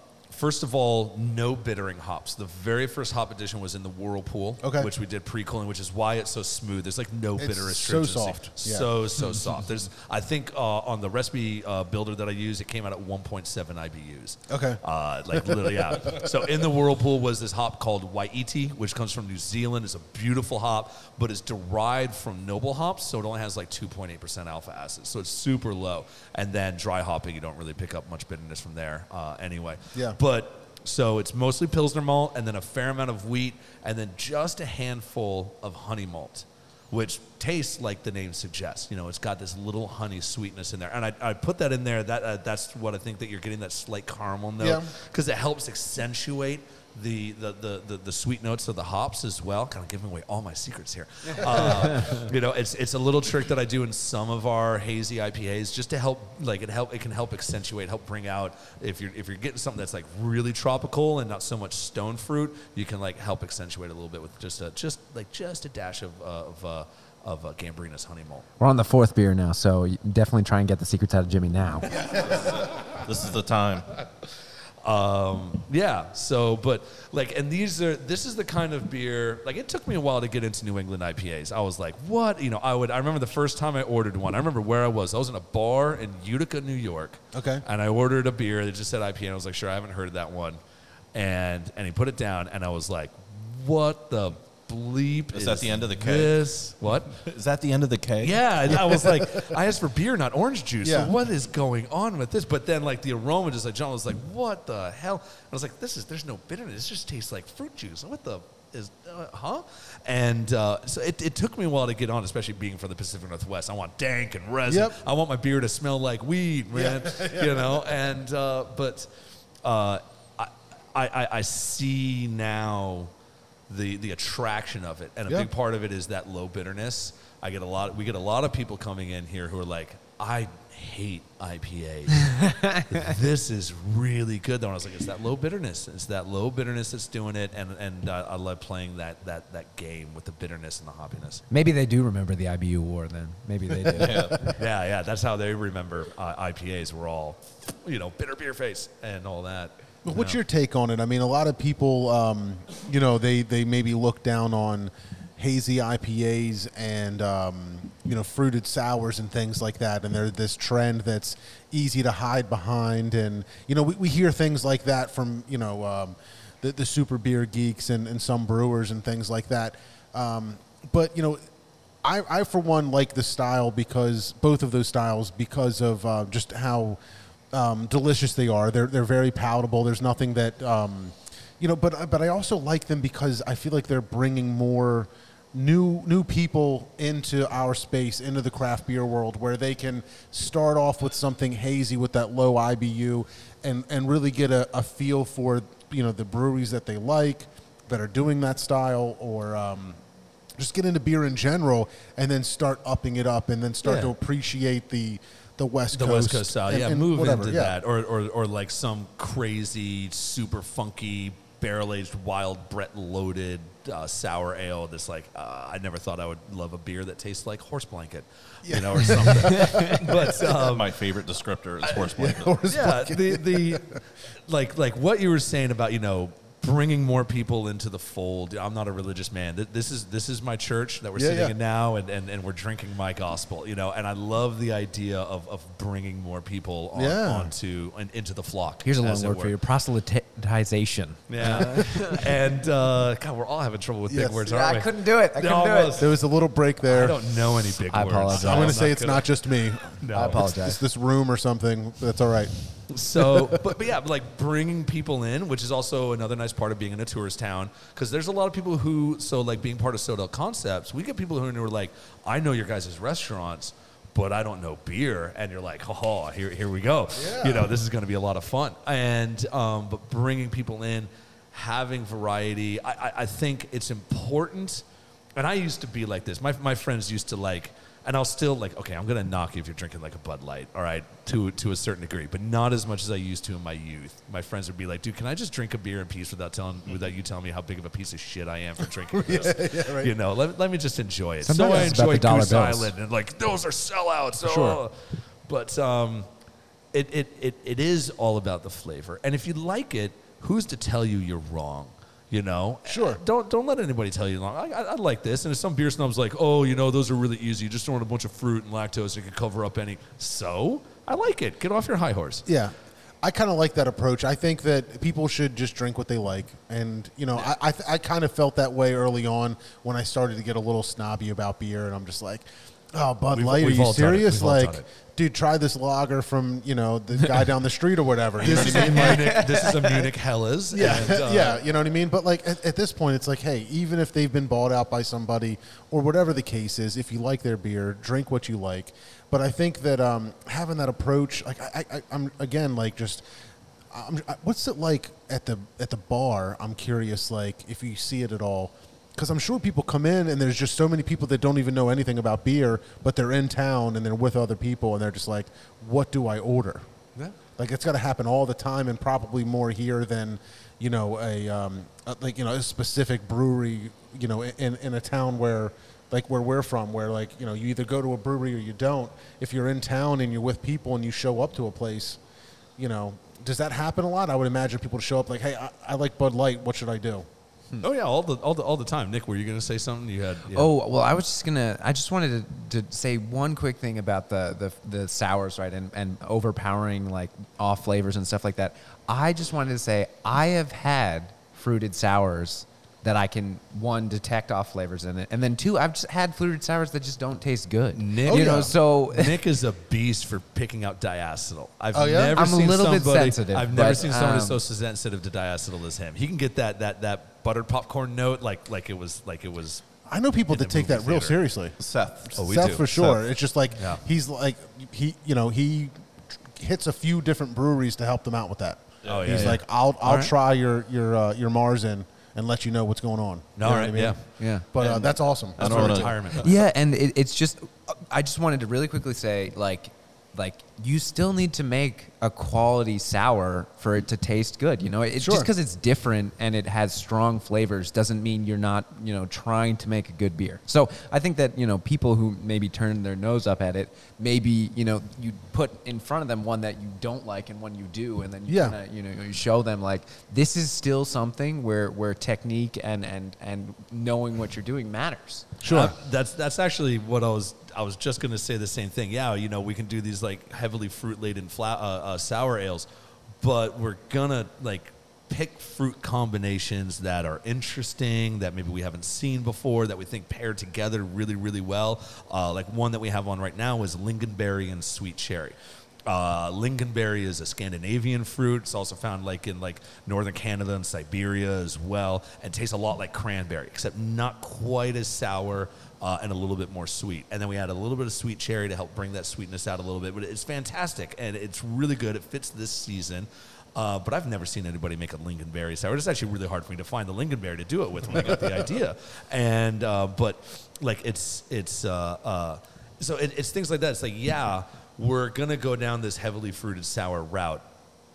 first of all, no bittering hops. The very first hop edition was in the Whirlpool, Okay. which we did pre-cooling, which is why it's so smooth. There's like no It's bitter so soft. Yeah. So so soft. There's I think uh, on the recipe uh, builder that I use, it came out at 1.7 IBUs. Okay. Uh, like literally, yeah. So in the whirlpool was this hop called Wai-iti, which comes from New Zealand. It's a beautiful hop, but it's derived from noble hops, so it only has like 2.8% alpha acid. So it's super low. And then dry hopping, you don't really pick up much bitterness from there uh, anyway. Yeah. But so it's mostly Pilsner malt, and then a fair amount of wheat, and then just a handful of honey malt which tastes like the name suggests. You know, it's got this little honey sweetness in there, and I, I put that in there. That uh, that's what I think that you're getting that slight caramel note because it helps accentuate the the, the, the the sweet notes of the hops as well. Kind of giving away all my secrets here. Uh, you know, it's it's a little trick that I do in some of our hazy IPAs just to help like it help it can help accentuate, help bring out if you're if you're getting something that's like really tropical and not so much stone fruit, you can like help accentuate a little bit with just a just like just a dash of uh, of uh, of uh, Gambrinus honey malt. We're on the fourth beer now, so definitely try and get the secrets out of Jimmy now. This is the time. Um, yeah. So, but like, and these are this is the kind of beer. Like, it took me a while to get into New England IPAs. I was like, what? You know, I would. I remember the first time I ordered one. I remember where I was. I was in a bar in Utica, New York. Okay. And I ordered a beer that just said IPA. And I was like, sure, I haven't heard of that one. And and he put it down, and I was like, what the bleep Is that the end of the keg? This what? Is that the end of the keg? Yeah, I was like, I asked for beer, not orange juice. Yeah. So what is going on with this? But then, like the aroma, just like John was like, what the hell? I was like, this is there's no bitterness. It just tastes like fruit juice. What the is uh, huh? And uh, so it, it took me a while to get on, especially being from the Pacific Northwest. I want dank and resin. Yep. I want my beer to smell like weed, man. You know, and uh, but uh, I, I I see now the the attraction of it, and a Yeah. big part of it is that low bitterness. I get a lot. We get a lot of people coming in here who are like, I hate IPAs. this is really good. Though and I was like, it's that low bitterness. It's that low bitterness that's doing it, and and uh, I love playing that that that game with the bitterness and the hoppiness. Maybe they do remember the IBU war then. Maybe they do. yeah, yeah. That's how they remember uh, IPAs. We're all, you know, bitter beer face and all that. But what's your take on it? I mean, a lot of people, um, you know, they, they maybe look down on hazy IPAs and, um, you know, fruited sours and things like that. And there's this trend that's easy to hide behind. And, you know, we, we hear things like that from, you know, um, the, the super beer geeks and, and some brewers and things like that. Um, but, you know, I, I, for one, like the style because both of those styles because of uh, just how um, delicious they are. They're they're very palatable. There's nothing that um, you know, but but I also like them because I feel like they're bringing more new new people into our space, into the craft beer world, where they can start off with something hazy with that low IBU, and and really get a, a feel for you know the breweries that they like that are doing that style or. Um, just get into beer in general, and then start upping it up, and then start Yeah. to appreciate the the West the Coast, West Coast style, and- yeah, and move whatever, into yeah. that, or, or or like some crazy, super funky, barrel aged, wild Brett loaded uh, sour ale. That's like uh, I never thought I would love a beer that tastes like horse blanket, you know, or something. but um, my favorite descriptor is horse blanket. Horse yeah, blanket. the the like like what you were saying about you know bringing more people into the fold. I'm not a religious man. This is this is my church that we're Yeah, sitting yeah. in now, and, and, and we're drinking my gospel. You know, and I love the idea of, of bringing more people on, Yeah. onto and into the flock. Here's a long word for were. you: proselytization. Yeah, and uh, God, we're all having trouble with Yes. big words, Yeah, aren't I we? I couldn't do it. I couldn't Almost. Do it. There was a little break there. I don't know any big I words. apologize. I'm going to not say it's gonna- not just me. No. I apologize. It's apologize. this room or something. That's all right. So, but, but yeah, like bringing people in, which is also another nice part of being in a tourist town, because there's a lot of people who, so like being part of SoDel Concepts, we get people who are like, I know your guys' restaurants, but I don't know beer, and you're like, oh, here, here we go. You know, this is going to be a lot of fun, and um, but bringing people in, having variety, I, I, I think it's important. And I used to be like this. My, my friends used to like, and I'll still like, okay, I'm gonna knock you if you're drinking like a Bud Light, all right, to to a certain degree, but not as much as I used to in my youth. My friends would be like, dude, can I just drink a beer in peace without telling without you telling me how big of a piece of shit I am for drinking this? You know, let, let me just enjoy it. Sometimes so I it's about enjoy the dollar Goose bills. Island and like those are sellouts. Sure. oh. But um, it, it, it, it is all about the flavor. And if you like it, who's to tell you you're wrong? You know, Sure. Don't don't let anybody tell you wrong. I, I, I like this, and if some beer snob's like, "Oh, you know, those are really easy. You just throw in a bunch of fruit and lactose, and you can cover up any." So I like it. Get off your high horse. Yeah. I kind of like that approach. I think that people should just drink what they like, and you know, I I, I kind of felt that way early on when I started to get a little snobby about beer, and I'm just like, "Oh, Bud We've- Light, we've are you serious? We've all done Like, dude, try this lager from you know the guy down the street or whatever." You know This what is I mean? a Munich. This is a Munich Helles. Yeah, and, uh, yeah, you know what I mean. But like at, at this point, it's like, hey, even if they've been bought out by somebody or whatever the case is, if you like their beer, drink what you like. But I think that um, having that approach, like I, I, I'm again like just, I'm, what's it like at the at the bar? I'm curious, like if you see it at all. Because I'm sure people come in and there's just so many people that don't even know anything about beer, but they're in town and they're with other people and they're just like, what do I order? Yeah. Like it's got to happen all the time, and probably more here than, you know, a um, a- like you know a specific brewery, you know, in in a town where, like where we're from, where like you know you either go to a brewery or you don't. If you're in town and you're with people and you show up to a place, you know, does that happen a lot? I would imagine people to show up like, hey, I, I like Bud Light. What should I do? Hmm. Oh yeah, all the all the all the time. Nick, were you going to say something? You had. had- Oh well, I was just gonna. I just wanted to, to say one quick thing about the the, the sours, right, and, and overpowering like off flavors and stuff like that. I just wanted to say I have had fruited sours that I can one detect off flavors in it, and then two, I've just had fruited sours that just don't taste good. Nick- you know, yeah. so Nick is a beast for picking out diacetyl. I've Oh, yeah? never I'm a seen little bit somebody, sensitive, I've never but, seen somebody um, so sensitive to diacetyl as him. He can get that that that buttered popcorn note like like it was like it was. I know people that take that movie real seriously. Seth. Oh, we Seth do. for sure. Seth. It's just like Yeah. he's like he, you know, he hits a few different breweries to help them out with that. Oh, yeah, he's yeah. like, I'll I'll right. try your your uh, your Marzen and let you know what's going on. No, You know right, I mean? yeah, yeah. But uh, that's awesome. That's I my don't wanna- retirement. Yeah, and it, it's just I just wanted to really quickly say like like you still need to make a quality sour for it to taste good. You know, it's Sure. just because it's different and it has strong flavors doesn't mean you're not you know trying to make a good beer. So I think that you know people who maybe turn their nose up at it, maybe you know you put in front of them one that you don't like and one you do, and then you Yeah. kinda, you know you show them like this is still something where where technique and and and knowing what you're doing matters. Sure. Uh, that's that's actually what I was. I was just going to say the same thing. Yeah, you know, we can do these like heavily fruit laden uh, uh, sour ales, but we're gonna like pick fruit combinations that are interesting, that maybe we haven't seen before, that we think pair together really, really well. Uh, like one that we have on right now is lingonberry and sweet cherry. Uh, lingonberry is a Scandinavian fruit. It's also found like in like northern Canada and Siberia as well, and tastes a lot like cranberry, except not quite as sour uh, and a little bit more sweet. And then we add a little bit of sweet cherry to help bring that sweetness out a little bit. But it's fantastic and it's really good. It fits this season. Uh, but I've never seen anybody make a lingonberry sour. It's actually really hard for me to find the lingonberry to do it with when I got the idea. And uh, but like it's it's uh, uh, so it, it's things like that. It's like yeah, we're gonna go down this heavily fruited sour route,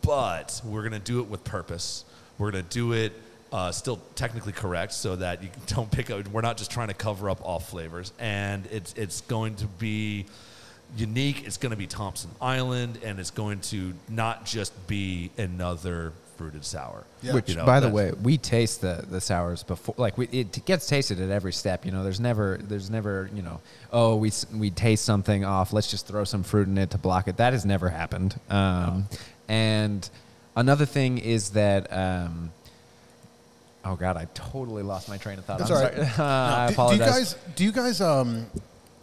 but we're gonna do it with purpose. We're gonna do it uh, still technically correct, so that you don't pick up. We're not just trying to cover up all flavors, and it's it's going to be unique. It's going to be Thompson Island, and it's going to not just be another fruited sour. Yeah. Which, You know, by the way, we taste the, the sours before. Like we, it gets tasted at every step. You know, there's never there's never you know oh we we taste something off. Let's just throw some fruit in it to block it. That has never happened. Um, And another thing is that. Um, Oh God, I totally lost my train of thought. That's I'm all right. sorry. I do, do you guys? Do you guys? Um,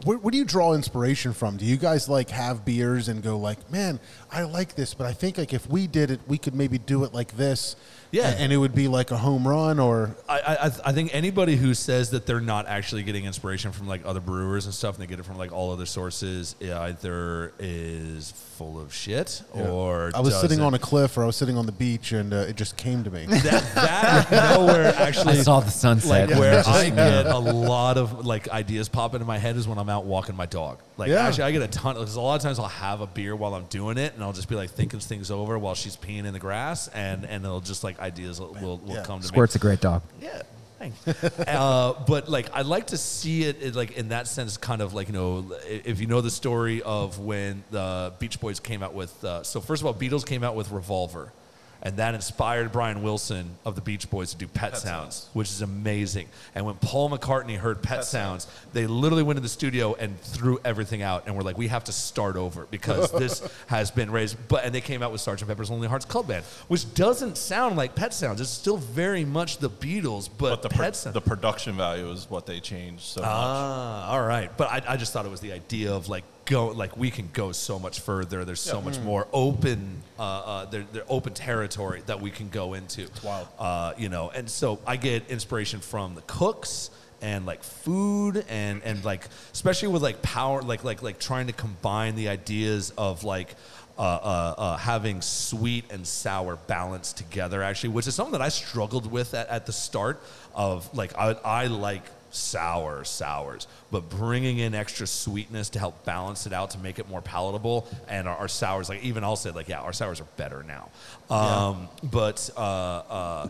where, where do you draw inspiration from? Do you guys like have beers and go like, man, I like this, but I think like if we did it, we could maybe do it like this. Yeah. and, and it would be like a home run or I, I, I think anybody who says that they're not actually getting inspiration from like other brewers and stuff, and they get it from like all other sources, either is full of shit or I was sitting doesn't. on a cliff or I was sitting on the beach and uh, it just came to me. that, that nowhere actually I saw the sunset. like where I get a lot of like ideas pop into my head is when I'm out walking my dog. Like Yeah. actually, I get a ton. Because a lot of times I'll have a beer while I'm doing it, and I'll just be like thinking things over while she's peeing in the grass, and and it'll just like ideas will will, will Yeah. come to me. Squirt's a great dog. Yeah. Thanks. uh, but like, I like to see it in, like in that sense, kind of like you know, if you know the story of when the Beach Boys came out with. Uh, so first of all, Beatles came out with Revolver, and that inspired Brian Wilson of the Beach Boys to do Pet, Sounds, Sounds. which is amazing. And when Paul McCartney heard Pet, Sounds, they literally went to the studio and threw everything out, and were like, "We have to start over because this has been raised." But and they came out with Sgt. Pepper's Lonely Hearts Club Band, which doesn't sound like Pet Sounds. It's still very much the Beatles, but, But the, Pet Sounds. the production value is what they changed so much. Ah, all right. But I, I just thought it was the idea of like go like we can go so much further. There's so much more open, uh, uh, they're, they're open territory that we can go into. It's wild. Uh, you know, and so I get inspiration from the cooks and like food and and like especially with like power like like like trying to combine the ideas of like uh, uh, uh, having sweet and sour balanced together actually which is something that i struggled with at, at the start of like i, I like sour sours but bringing in extra sweetness to help balance it out to make it more palatable and our, our sours like even i'll say like yeah our sours are better now um, but uh, uh,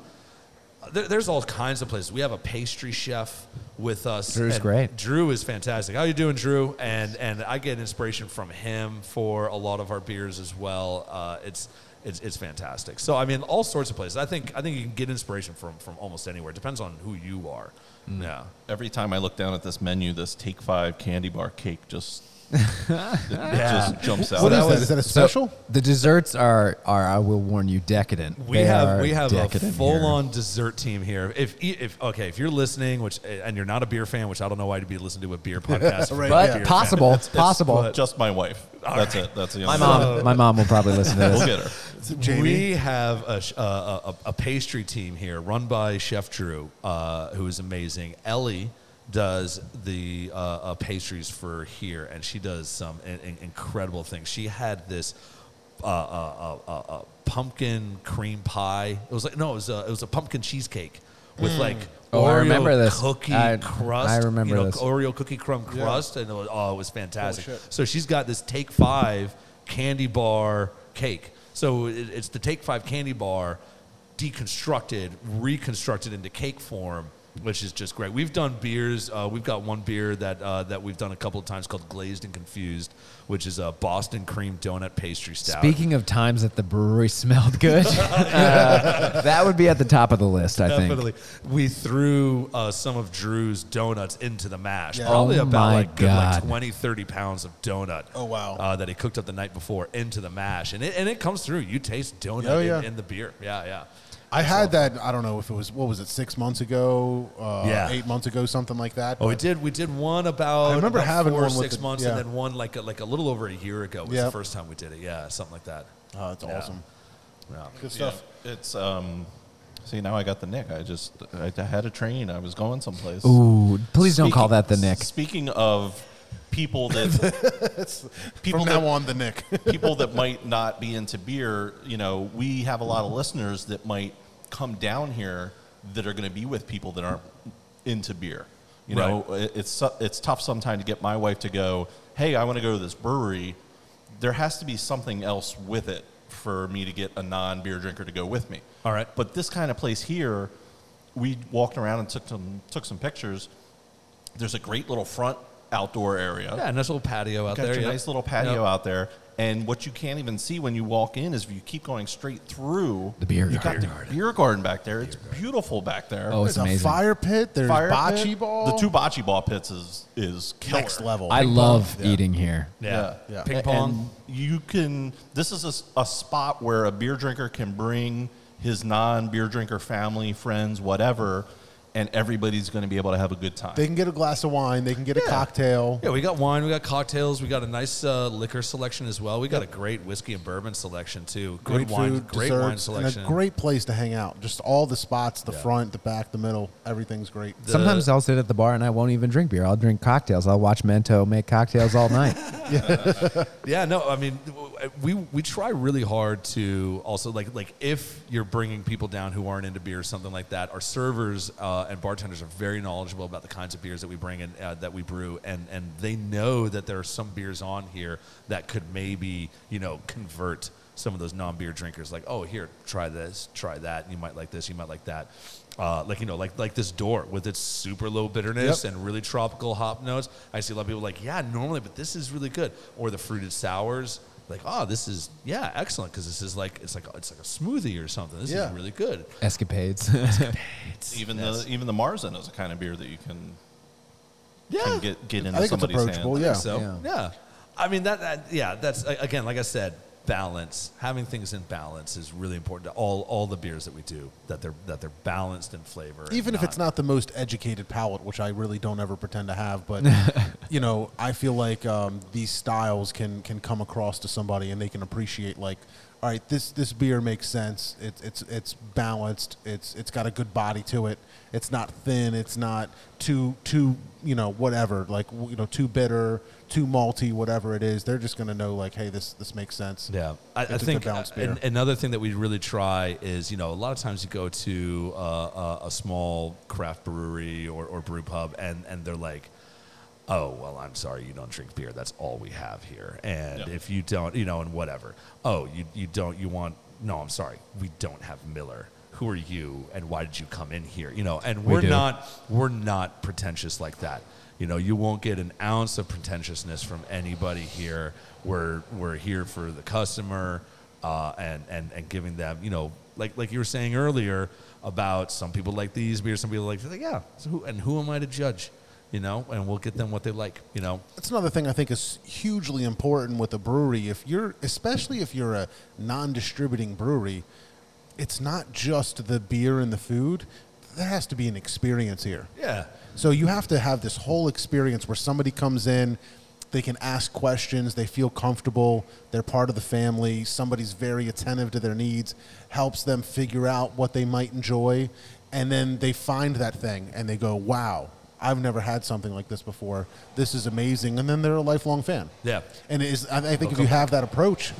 there, there's all kinds of places. We have a pastry chef with us. Drew's great. Drew is fantastic. How you doing, Drew? And and I get inspiration from him for a lot of our beers as well. Uh, it's it's it's fantastic. So I mean, all sorts of places. I think I think you can get inspiration from from almost anywhere. It depends on who you are. Yeah. Every time I look down at this menu, this Take Five candy bar cake just it just jumps out. What at is me. that? Is that a So, special? the desserts are are I will warn you decadent. We They have are we have a decadent full here. on dessert team here. If if okay, if you're listening, which and you're not a beer fan, which I don't know why you'd be listening to a beer podcast, if you're Right, not a but beer fan. possible, It's possible. just my wife. That's it. That's the my only mom, my mom will probably listen to this. We'll get her. Jamie? We have a, sh- uh, a, a, a pastry team here run by Chef Drew, uh, who is amazing. Ellie does the uh, uh, pastries for here, and she does some in, in- incredible things. She had this uh, uh, uh, uh, uh, pumpkin cream pie. It was like no, it was a, it was a pumpkin cheesecake with like Oh, I Oreo remember this. cookie I- crust. I remember you know, this. Oreo cookie crumb crust, and it was, oh, it was fantastic. shit. So she's got this Take Five candy bar cake. So it, it's the Take Five candy bar deconstructed, reconstructed into cake form, which is just great. We've done beers. Uh, we've got one beer that uh, that we've done a couple of times called Glazed and Confused, which is a Boston cream donut pastry stout. Speaking of times that the brewery smelled good, uh, that would be at the top of the list, I think. We threw uh, some of Drew's donuts into the mash. Yeah. Probably Oh about my like, good, like 20, 30 pounds of donut. Oh, wow. Uh, that he cooked up the night before into the mash. And it, and it comes through. You taste donut Oh, yeah. in, in the beer. Yeah, yeah. I had that. I don't know if it was what was it six months ago, uh, Yeah. eight months ago, something like that. Oh, we but- did. We did one about. I remember about having four or one with six the- months, yeah. and then one like a, like a little over a year ago was Yeah. the first time we did it. Yeah, something like that. Oh, that's Yeah. awesome. Yeah. Good Yeah, stuff. it's um. See now I got the Nick. I just I, I had a train. I was going someplace. Ooh, please don't call that the Nick. Speaking of people that people From that, now on, the Nick. people that might not be into beer, you know, we have a lot of listeners that might come down here that are going to be with people that aren't into beer. You know, it- it's it's tough sometimes to get my wife to go, "Hey, I want to go to this brewery." There has to be something else with it for me to get a non-beer drinker to go with me. All right. But this kind of place here, we walked around and took some took some pictures. There's a great little front outdoor area. Yeah, nice little patio out Got there. your yeah. nice little patio Yep. out there. And what you can't even see when you walk in is if you keep going straight through The beer you got garden. the beer garden back there. It's beautiful back there. Oh, it's There's a amazing. fire pit. There's Fire bocce pit. ball. The two bocce ball pits is is killer. next level. I love Yeah. eating here. Yeah. Yeah. Ping A- pong. And you can. This is a s- a, spot where a beer drinker can bring his non-beer drinker family, friends, whatever, and everybody's going to be able to have a good time. They can get a glass of wine. They can get a cocktail. Yeah, we got wine, we got cocktails, we got a nice uh, liquor selection as well. We got a great whiskey and bourbon selection too. Good Great wine, food, great desserts, wine and selection. a great place to hang out. Just all the spots, the Yeah. front, the back, the middle, everything's great. The- Sometimes I'll sit at the bar and I won't even drink beer. I'll drink cocktails. I'll watch Mento make cocktails all night. Yeah, no, I mean, we we try really hard to also like like if you're bringing people down who aren't into beer or something like that, our servers uh, and bartenders are very knowledgeable about the kinds of beers that we bring in uh, that we brew, and and they know that there are some beers on here that could maybe you know convert some of those non-beer drinkers like oh here try this try that you might like this you might like that. Uh, like you know like like this door with its super low bitterness Yep. and really tropical hop notes. I see a lot of people like yeah normally but this is really good. Or the fruited sours like oh this is yeah excellent because this is like it's like it's like a smoothie or something this Yeah. is really good Escapades. even the even the Marzen is a kind of beer that you can yeah can get get into I think it's somebody's approachable. hand. Yeah. so Yeah. yeah. I mean that, that yeah that's a- again like I said balance having things in balance is really important to all all the beers that we do that they're that they're balanced in flavor Even if it's not the most educated palate, which I really don't ever pretend to have, but you know, I feel like um, these styles can can come across to somebody and they can appreciate like, all right, this this beer makes sense. It's it's it's balanced. It's it's got a good body to it. It's not thin. It's not too too you know whatever like you know too bitter, too malty, whatever it is. They're just gonna know like, hey, this this makes sense. Yeah, I, I It's a think uh, beer. an- another thing that we really try is you know a lot of times you go to uh, a, a small craft brewery or, or brew pub and and they're like. Oh well, I'm sorry you don't drink beer. That's all we have here. And Yeah. if you don't, you know, and whatever. Oh, you you don't. You want? No, I'm sorry. We don't have Miller. Who are you? And why did you come in here? You know, and We we're do. not we're not pretentious like that. You know, you won't get an ounce of pretentiousness from anybody here. We're we're here for the customer uh, and and and giving them, you know, like like you were saying earlier about some people like these beers, some people like, like yeah. So who, and who am I to judge? You know, and we'll get them what they like. You know, That's another thing I think is hugely important with a brewery. If you're, especially if you're a non-distributing brewery, it's not just the beer and the food. There has to be an experience here. yeah. So you have to have this whole experience where somebody comes in, they can ask questions, they feel comfortable, they're part of the family, somebody's very attentive to their needs, helps them figure out what they might enjoy, and then they find that thing and they go, "Wow, I've never had something like this before. This is amazing." And then they're a lifelong fan. Yeah. And is I I think They'll if you come have that approach,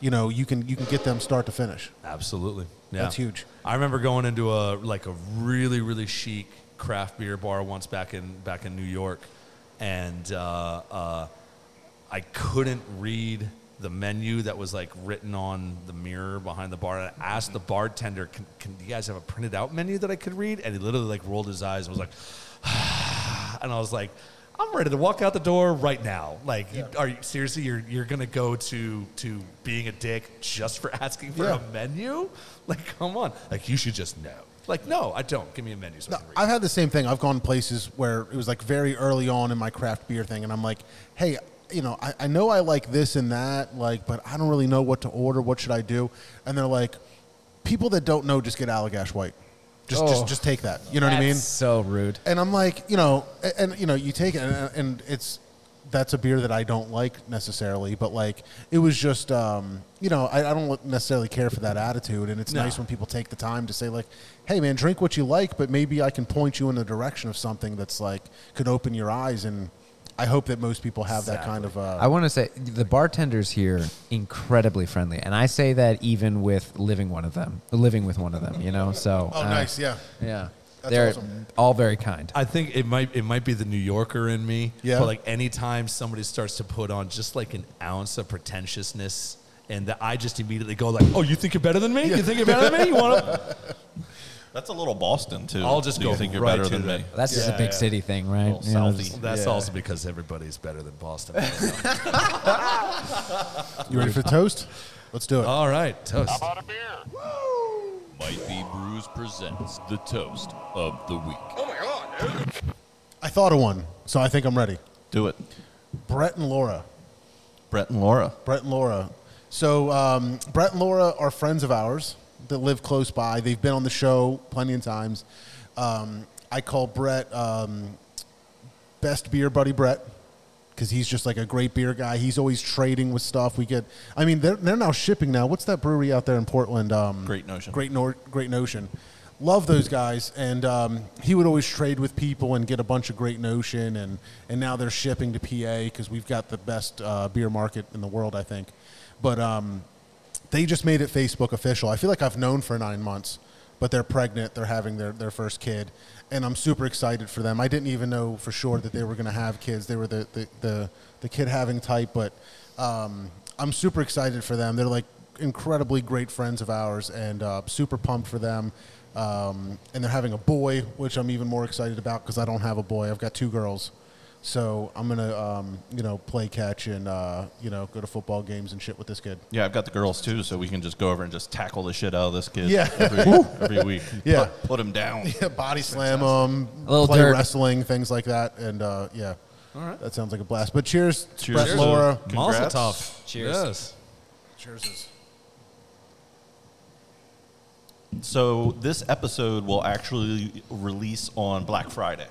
you know, you can you can get them start to finish. Absolutely. Yeah. That's huge. I remember going into a like a really really chic craft beer bar once back in back in New York, and uh, uh, I couldn't read the menu that was like written on the mirror behind the bar. And I asked the bartender, can, "Can you guys have a printed out menu that I could read?" And he literally like rolled his eyes and was like, and I was like. I'm ready to walk out the door right now. Like, you, are you seriously? You're you're gonna go to to being a dick just for asking for Yeah. a menu? Like, come on. Like, you should just know. Like, no, I don't. Give me a menu so I No, read. I've had the same thing. I've gone places where it was like very early on in my craft beer thing, and I'm like, hey, you know, I, I know I like this and that, like, but I don't really know what to order. What should I do? And they're like, people that don't know just get Allagash White. Just, Oh. just, just take that. You know what I mean? So rude. And I'm like, you know, a- and, you know, you take it, and, and it's that's a beer that I don't like necessarily, but like it was just, um, you know, I, I don't necessarily care for that attitude, and it's No. nice when people take the time to say like, hey man, drink what you like, but maybe I can point you in the direction of something that's like could open your eyes, and I hope that most people have that kind of. Uh, I want to say the bartenders here incredibly friendly, and I say that even with living one of them, living with one of them. You know, so oh, uh, nice, yeah. yeah, That's they're awesome. all very kind. I think it might it might be the New Yorker in me. Yeah. But like anytime somebody starts to put on just like an ounce of pretentiousness, and that I just immediately go like, "Oh, you think you're better than me? You think you're better than me? You want to?" That's a little Boston too. I'll just Do you go think you're right better to than that. me. That's just a big yeah. city thing, right? Little You know, Southie. just- That's yeah. also because everybody's better than Boston. You ready for the toast? Let's do it. All right, toast. Might Be Brews presents the toast of the week. Oh my god. I thought of one, so I think I'm ready. Do it, Brett and Laura. Brett and Laura. Brett and Laura. So um, Brett and Laura are friends of ours that live close by. They've been on the show plenty of times. Um, I call Brett um, best beer buddy Brett because he's just like a great beer guy. He's always trading with stuff. We get. I mean, they're they're now shipping now. What's that brewery out there in Portland? Um, Great Notion. Great Nor- Great Notion. Love those guys, and um, he would always trade with people and get a bunch of Great Notion, and and now they're shipping to PA because we've got the best uh, beer market in the world, I think. But um, they just made it Facebook official. I feel like I've known for nine months, but they're pregnant. They're having their, their first kid, and I'm super excited for them. I didn't even know for sure that they were going to have kids. They were the, the, the, the kid having type, but um, I'm super excited for them. They're like incredibly great friends of ours, and uh, super pumped for them. Um, and they're having a boy, which I'm even more excited about because I don't have a boy. I've got two girls. So I'm gonna, um, you know, play catch and uh, you know go to football games and shit with this kid. Yeah, I've got the girls too, so we can just go over and just tackle the shit out of this kid. Yeah. every, every week. Yeah. put, put him down. Yeah, body slam him, A little play dirt. wrestling, things like that, and uh, yeah, All right. that sounds like a blast. But cheers, Cheers. Brett, Cheers. Laura. Mazel Congrats. tov. Cheers. Yes. Cheers. So this episode will actually release on Black Friday.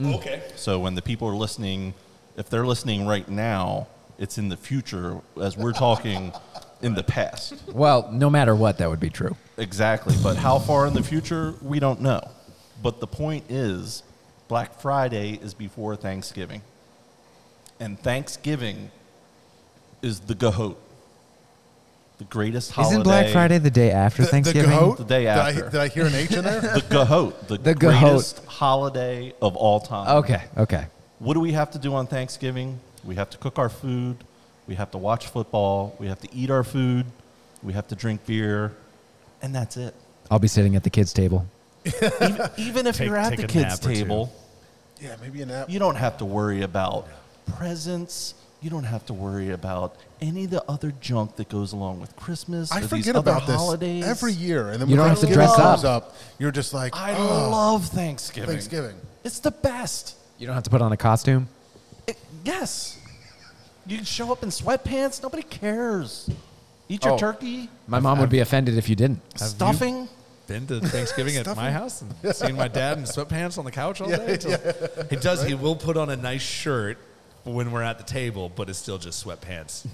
Mm. Okay. So when the people are listening, if they're listening right now, it's in the future as we're talking in the past. Well, no matter what, that would be true. Exactly. But how far in the future, we don't know. But the point is, Black Friday is before Thanksgiving. And Thanksgiving is the Gahoot, the greatest holiday. Isn't Black Friday the day after Thanksgiving? Gahoot? The day Did I- after. Did I, hear an H in there? The Gahoot, the, The Gahoot. greatest holiday of all time. Okay, okay. What do we have to do on Thanksgiving? We have to cook our food. We have to watch football. We have to eat our food. We have to drink beer. And that's it. I'll be sitting at the kids' table. Even, even if Take- you're at take the a kids' nap or two. table, yeah, maybe a nap. you don't have to worry about presents. You don't have to worry about any of the other junk that goes along with Christmas. I or these forget other about holidays. this every year, and then You when don't have to Thanksgiving dress comes up. up. You're just like, I oh, love Thanksgiving. Thanksgiving. It's the best. You don't have to put on a costume. It- yes. You can show up in sweatpants. Nobody cares. Eat your Oh. turkey. My mom would be offended if you didn't. Stuffing. Been to Thanksgiving at my house and seen my dad in sweatpants on the couch all day. till- He does. He will put on a nice shirt when we're at the table, but it's still just sweatpants.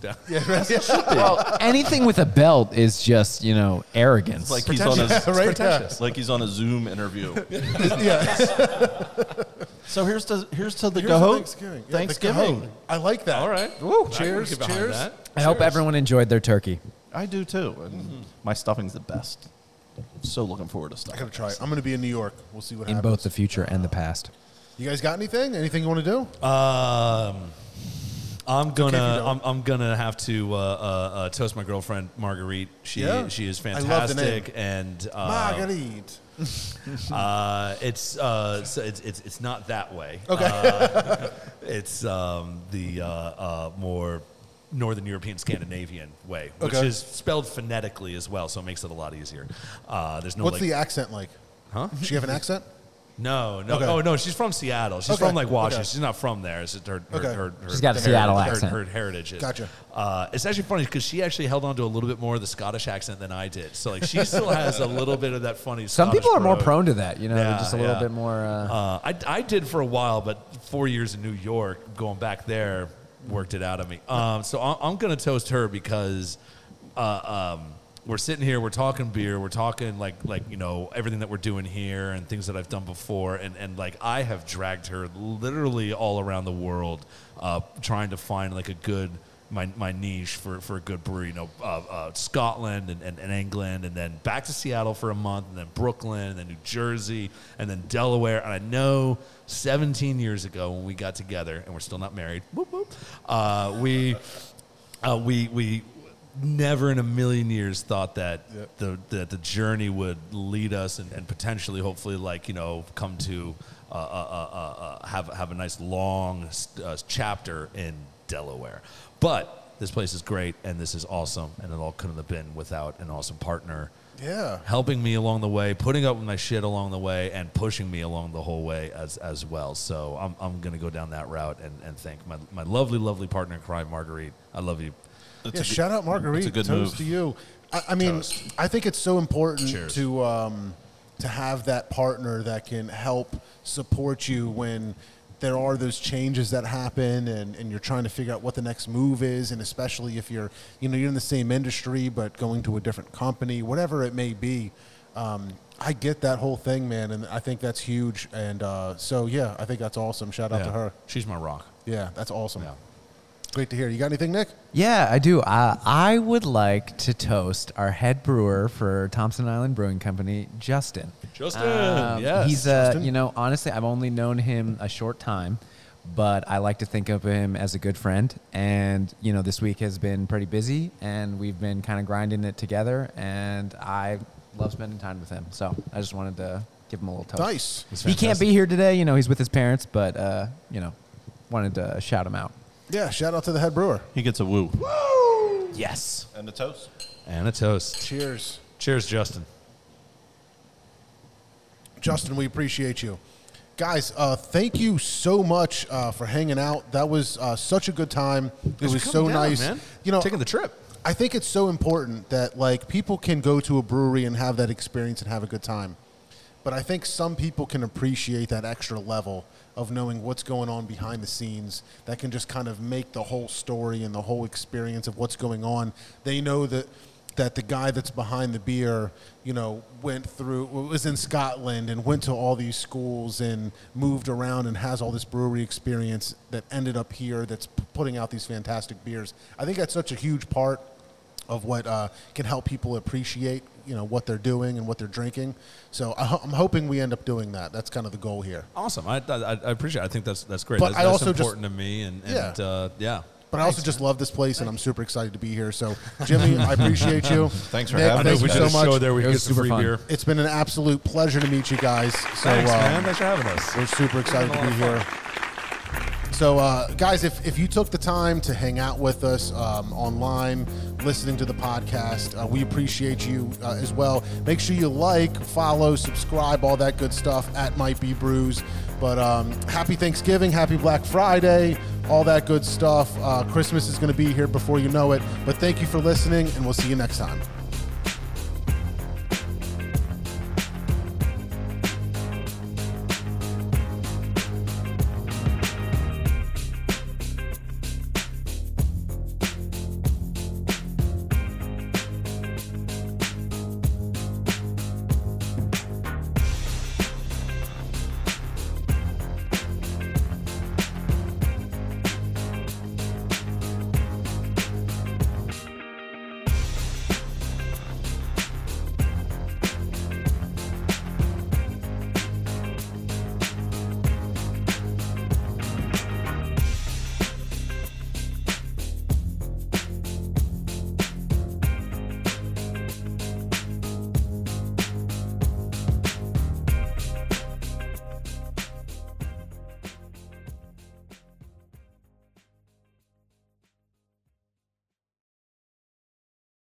well, anything with a belt is just you know arrogance. It's like he's on a right? Yeah. It's like he's on a Zoom interview. yeah. so here's to here's to the Here's Gahoot. Thanksgiving. Yeah, Thanksgiving. Gahoot. I like that. all right. Cheers, I can get behind cheers. that. I hope everyone enjoyed their turkey. I do too, and mm-hmm. my stuffing's the best. So looking forward to I stuff. gotta try it. I'm gonna be in New York. We'll see what happens. in happens. both the future and the past. You guys got anything? Anything you want to do? Um, I'm gonna don't. I'm, I'm gonna have to uh, uh, uh, toast my girlfriend Marguerite. She Yeah? she is I love the name. fantastic and uh, Marguerite. Uh, it's, uh, so it's it's it's not that way. Okay. Uh, it's um, the uh, uh, more Northern European Scandinavian way, which Okay. is spelled phonetically as well, so it makes it a lot easier. Uh, there's no What's like, the accent like? huh? Does she have an accent? No, no. Okay. Oh no, she's from Seattle. She's Okay, from like Washington. okay. She's not from there. It's her, her, Okay. her, her She's got a her- Seattle her- accent. Her, heritage is. Gotcha. Uh, it's actually funny because she actually held on to a little bit more of the Scottish accent than I did. So like she still has a little bit of that funny. Some Scottish people are more prone to that. You know, they're Yeah, just a little yeah. bit more. Uh, Uh, I, I did for a while, but four years in New York, going back there, worked it out of me. Um, so I'm, I'm going to toast her because uh, um, we're sitting here, we're talking beer, we're talking like like you know everything that we're doing here and things that I've done before, and and like I have dragged her literally all around the world, uh, trying to find like a good. My, my niche for, for a good brewery, you know, uh, uh, Scotland and, and, and England, and then back to Seattle for a month, and then Brooklyn, and then New Jersey, and then Delaware. And I know 17 years ago when we got together, and we're still not married, whoop, whoop, uh, we, uh, we, we never in a million years thought that the that the journey would lead us and, and potentially, hopefully, like you know, come to uh, uh, uh, uh, have have a nice long uh, chapter in Delaware. But this place is great, and this is awesome, and it all couldn't have been without an awesome partner Yeah. helping me along the way, putting up with my shit along the way, and pushing me along the whole way as as well. So I'm, I'm going to go down that route and, and thank my, my lovely, lovely partner crime, Marguerite. I love you. Yeah, a good- shout out Marguerite. It's a good Toast move. to you. I, I mean, Toast. I think it's so important Cheers. to um, to have that partner that can help support you when there are those changes that happen and, and you're trying to figure out what the next move is and especially if you're you know you're in the same industry but going to a different company whatever it may be um, I get that whole thing man and I think that's huge and uh, so yeah I think that's awesome shout out to her She's my rock. yeah that's awesome Yeah. Great to hear you got anything Nick yeah, I do. Uh, I would like to toast our head brewer for Thompson Island Brewing Company, Justin. Justin, Um, yes. He's uh, Justin. you know, honestly, I've only known him a short time, but I like to think of him as a good friend. And you know, this week has been pretty busy, and we've been kind of grinding it together. And I love spending time with him. So I just wanted to give him a little toast. nice He can't be here today. You know, he's with his parents, but uh, you know, wanted to shout him out. Yeah shout out to the head brewer He gets a woo. Woo! Yes. And a toast. And a toast. cheers Cheers, Justin. Justin, we appreciate you. Guys, uh, thank you so much uh, for hanging out. That was uh, such a good time. It Thanks was so down, nice. man. You know, Taking the trip. I think it's so important that like people can go to a brewery and have that experience and have a good time. But I think some people can appreciate that extra level of knowing what's going on behind the scenes that can just kind of make the whole story and the whole experience of what's going on. They know that that the guy that's behind the beer, you know, went through was in Scotland and went to all these schools and moved around and has all this brewery experience that ended up here that's putting out these fantastic beers. I think that's such a huge part of what uh, can help people appreciate you know what they're doing and what they're drinking. So I ho- I'm hoping we end up doing that. That's kind of the goal here. Awesome. I, I, I appreciate it. I think that's that's great. But that's, I that's also just- important to me. And, and Yeah. uh, yeah. But I also just love this place, and I'm super excited to be here. So, Jimmy, I appreciate you. Thanks for Nick, having thank us, you man. so much. there we It get was some super free fun. beer. It's been an absolute pleasure to meet you guys. So, Thanks, um, man. Thanks for having us. We're super excited to be here. So, uh, guys, if, if you took the time to hang out with us um, online, listening to the podcast, uh, we appreciate you uh, as well. Make sure you like, follow, subscribe, all that good stuff at Might Be Brews. But um, happy Thanksgiving, happy Black Friday, all that good stuff. Uh, Christmas is going to be here before you know it. But thank you for listening, and we'll see you next time.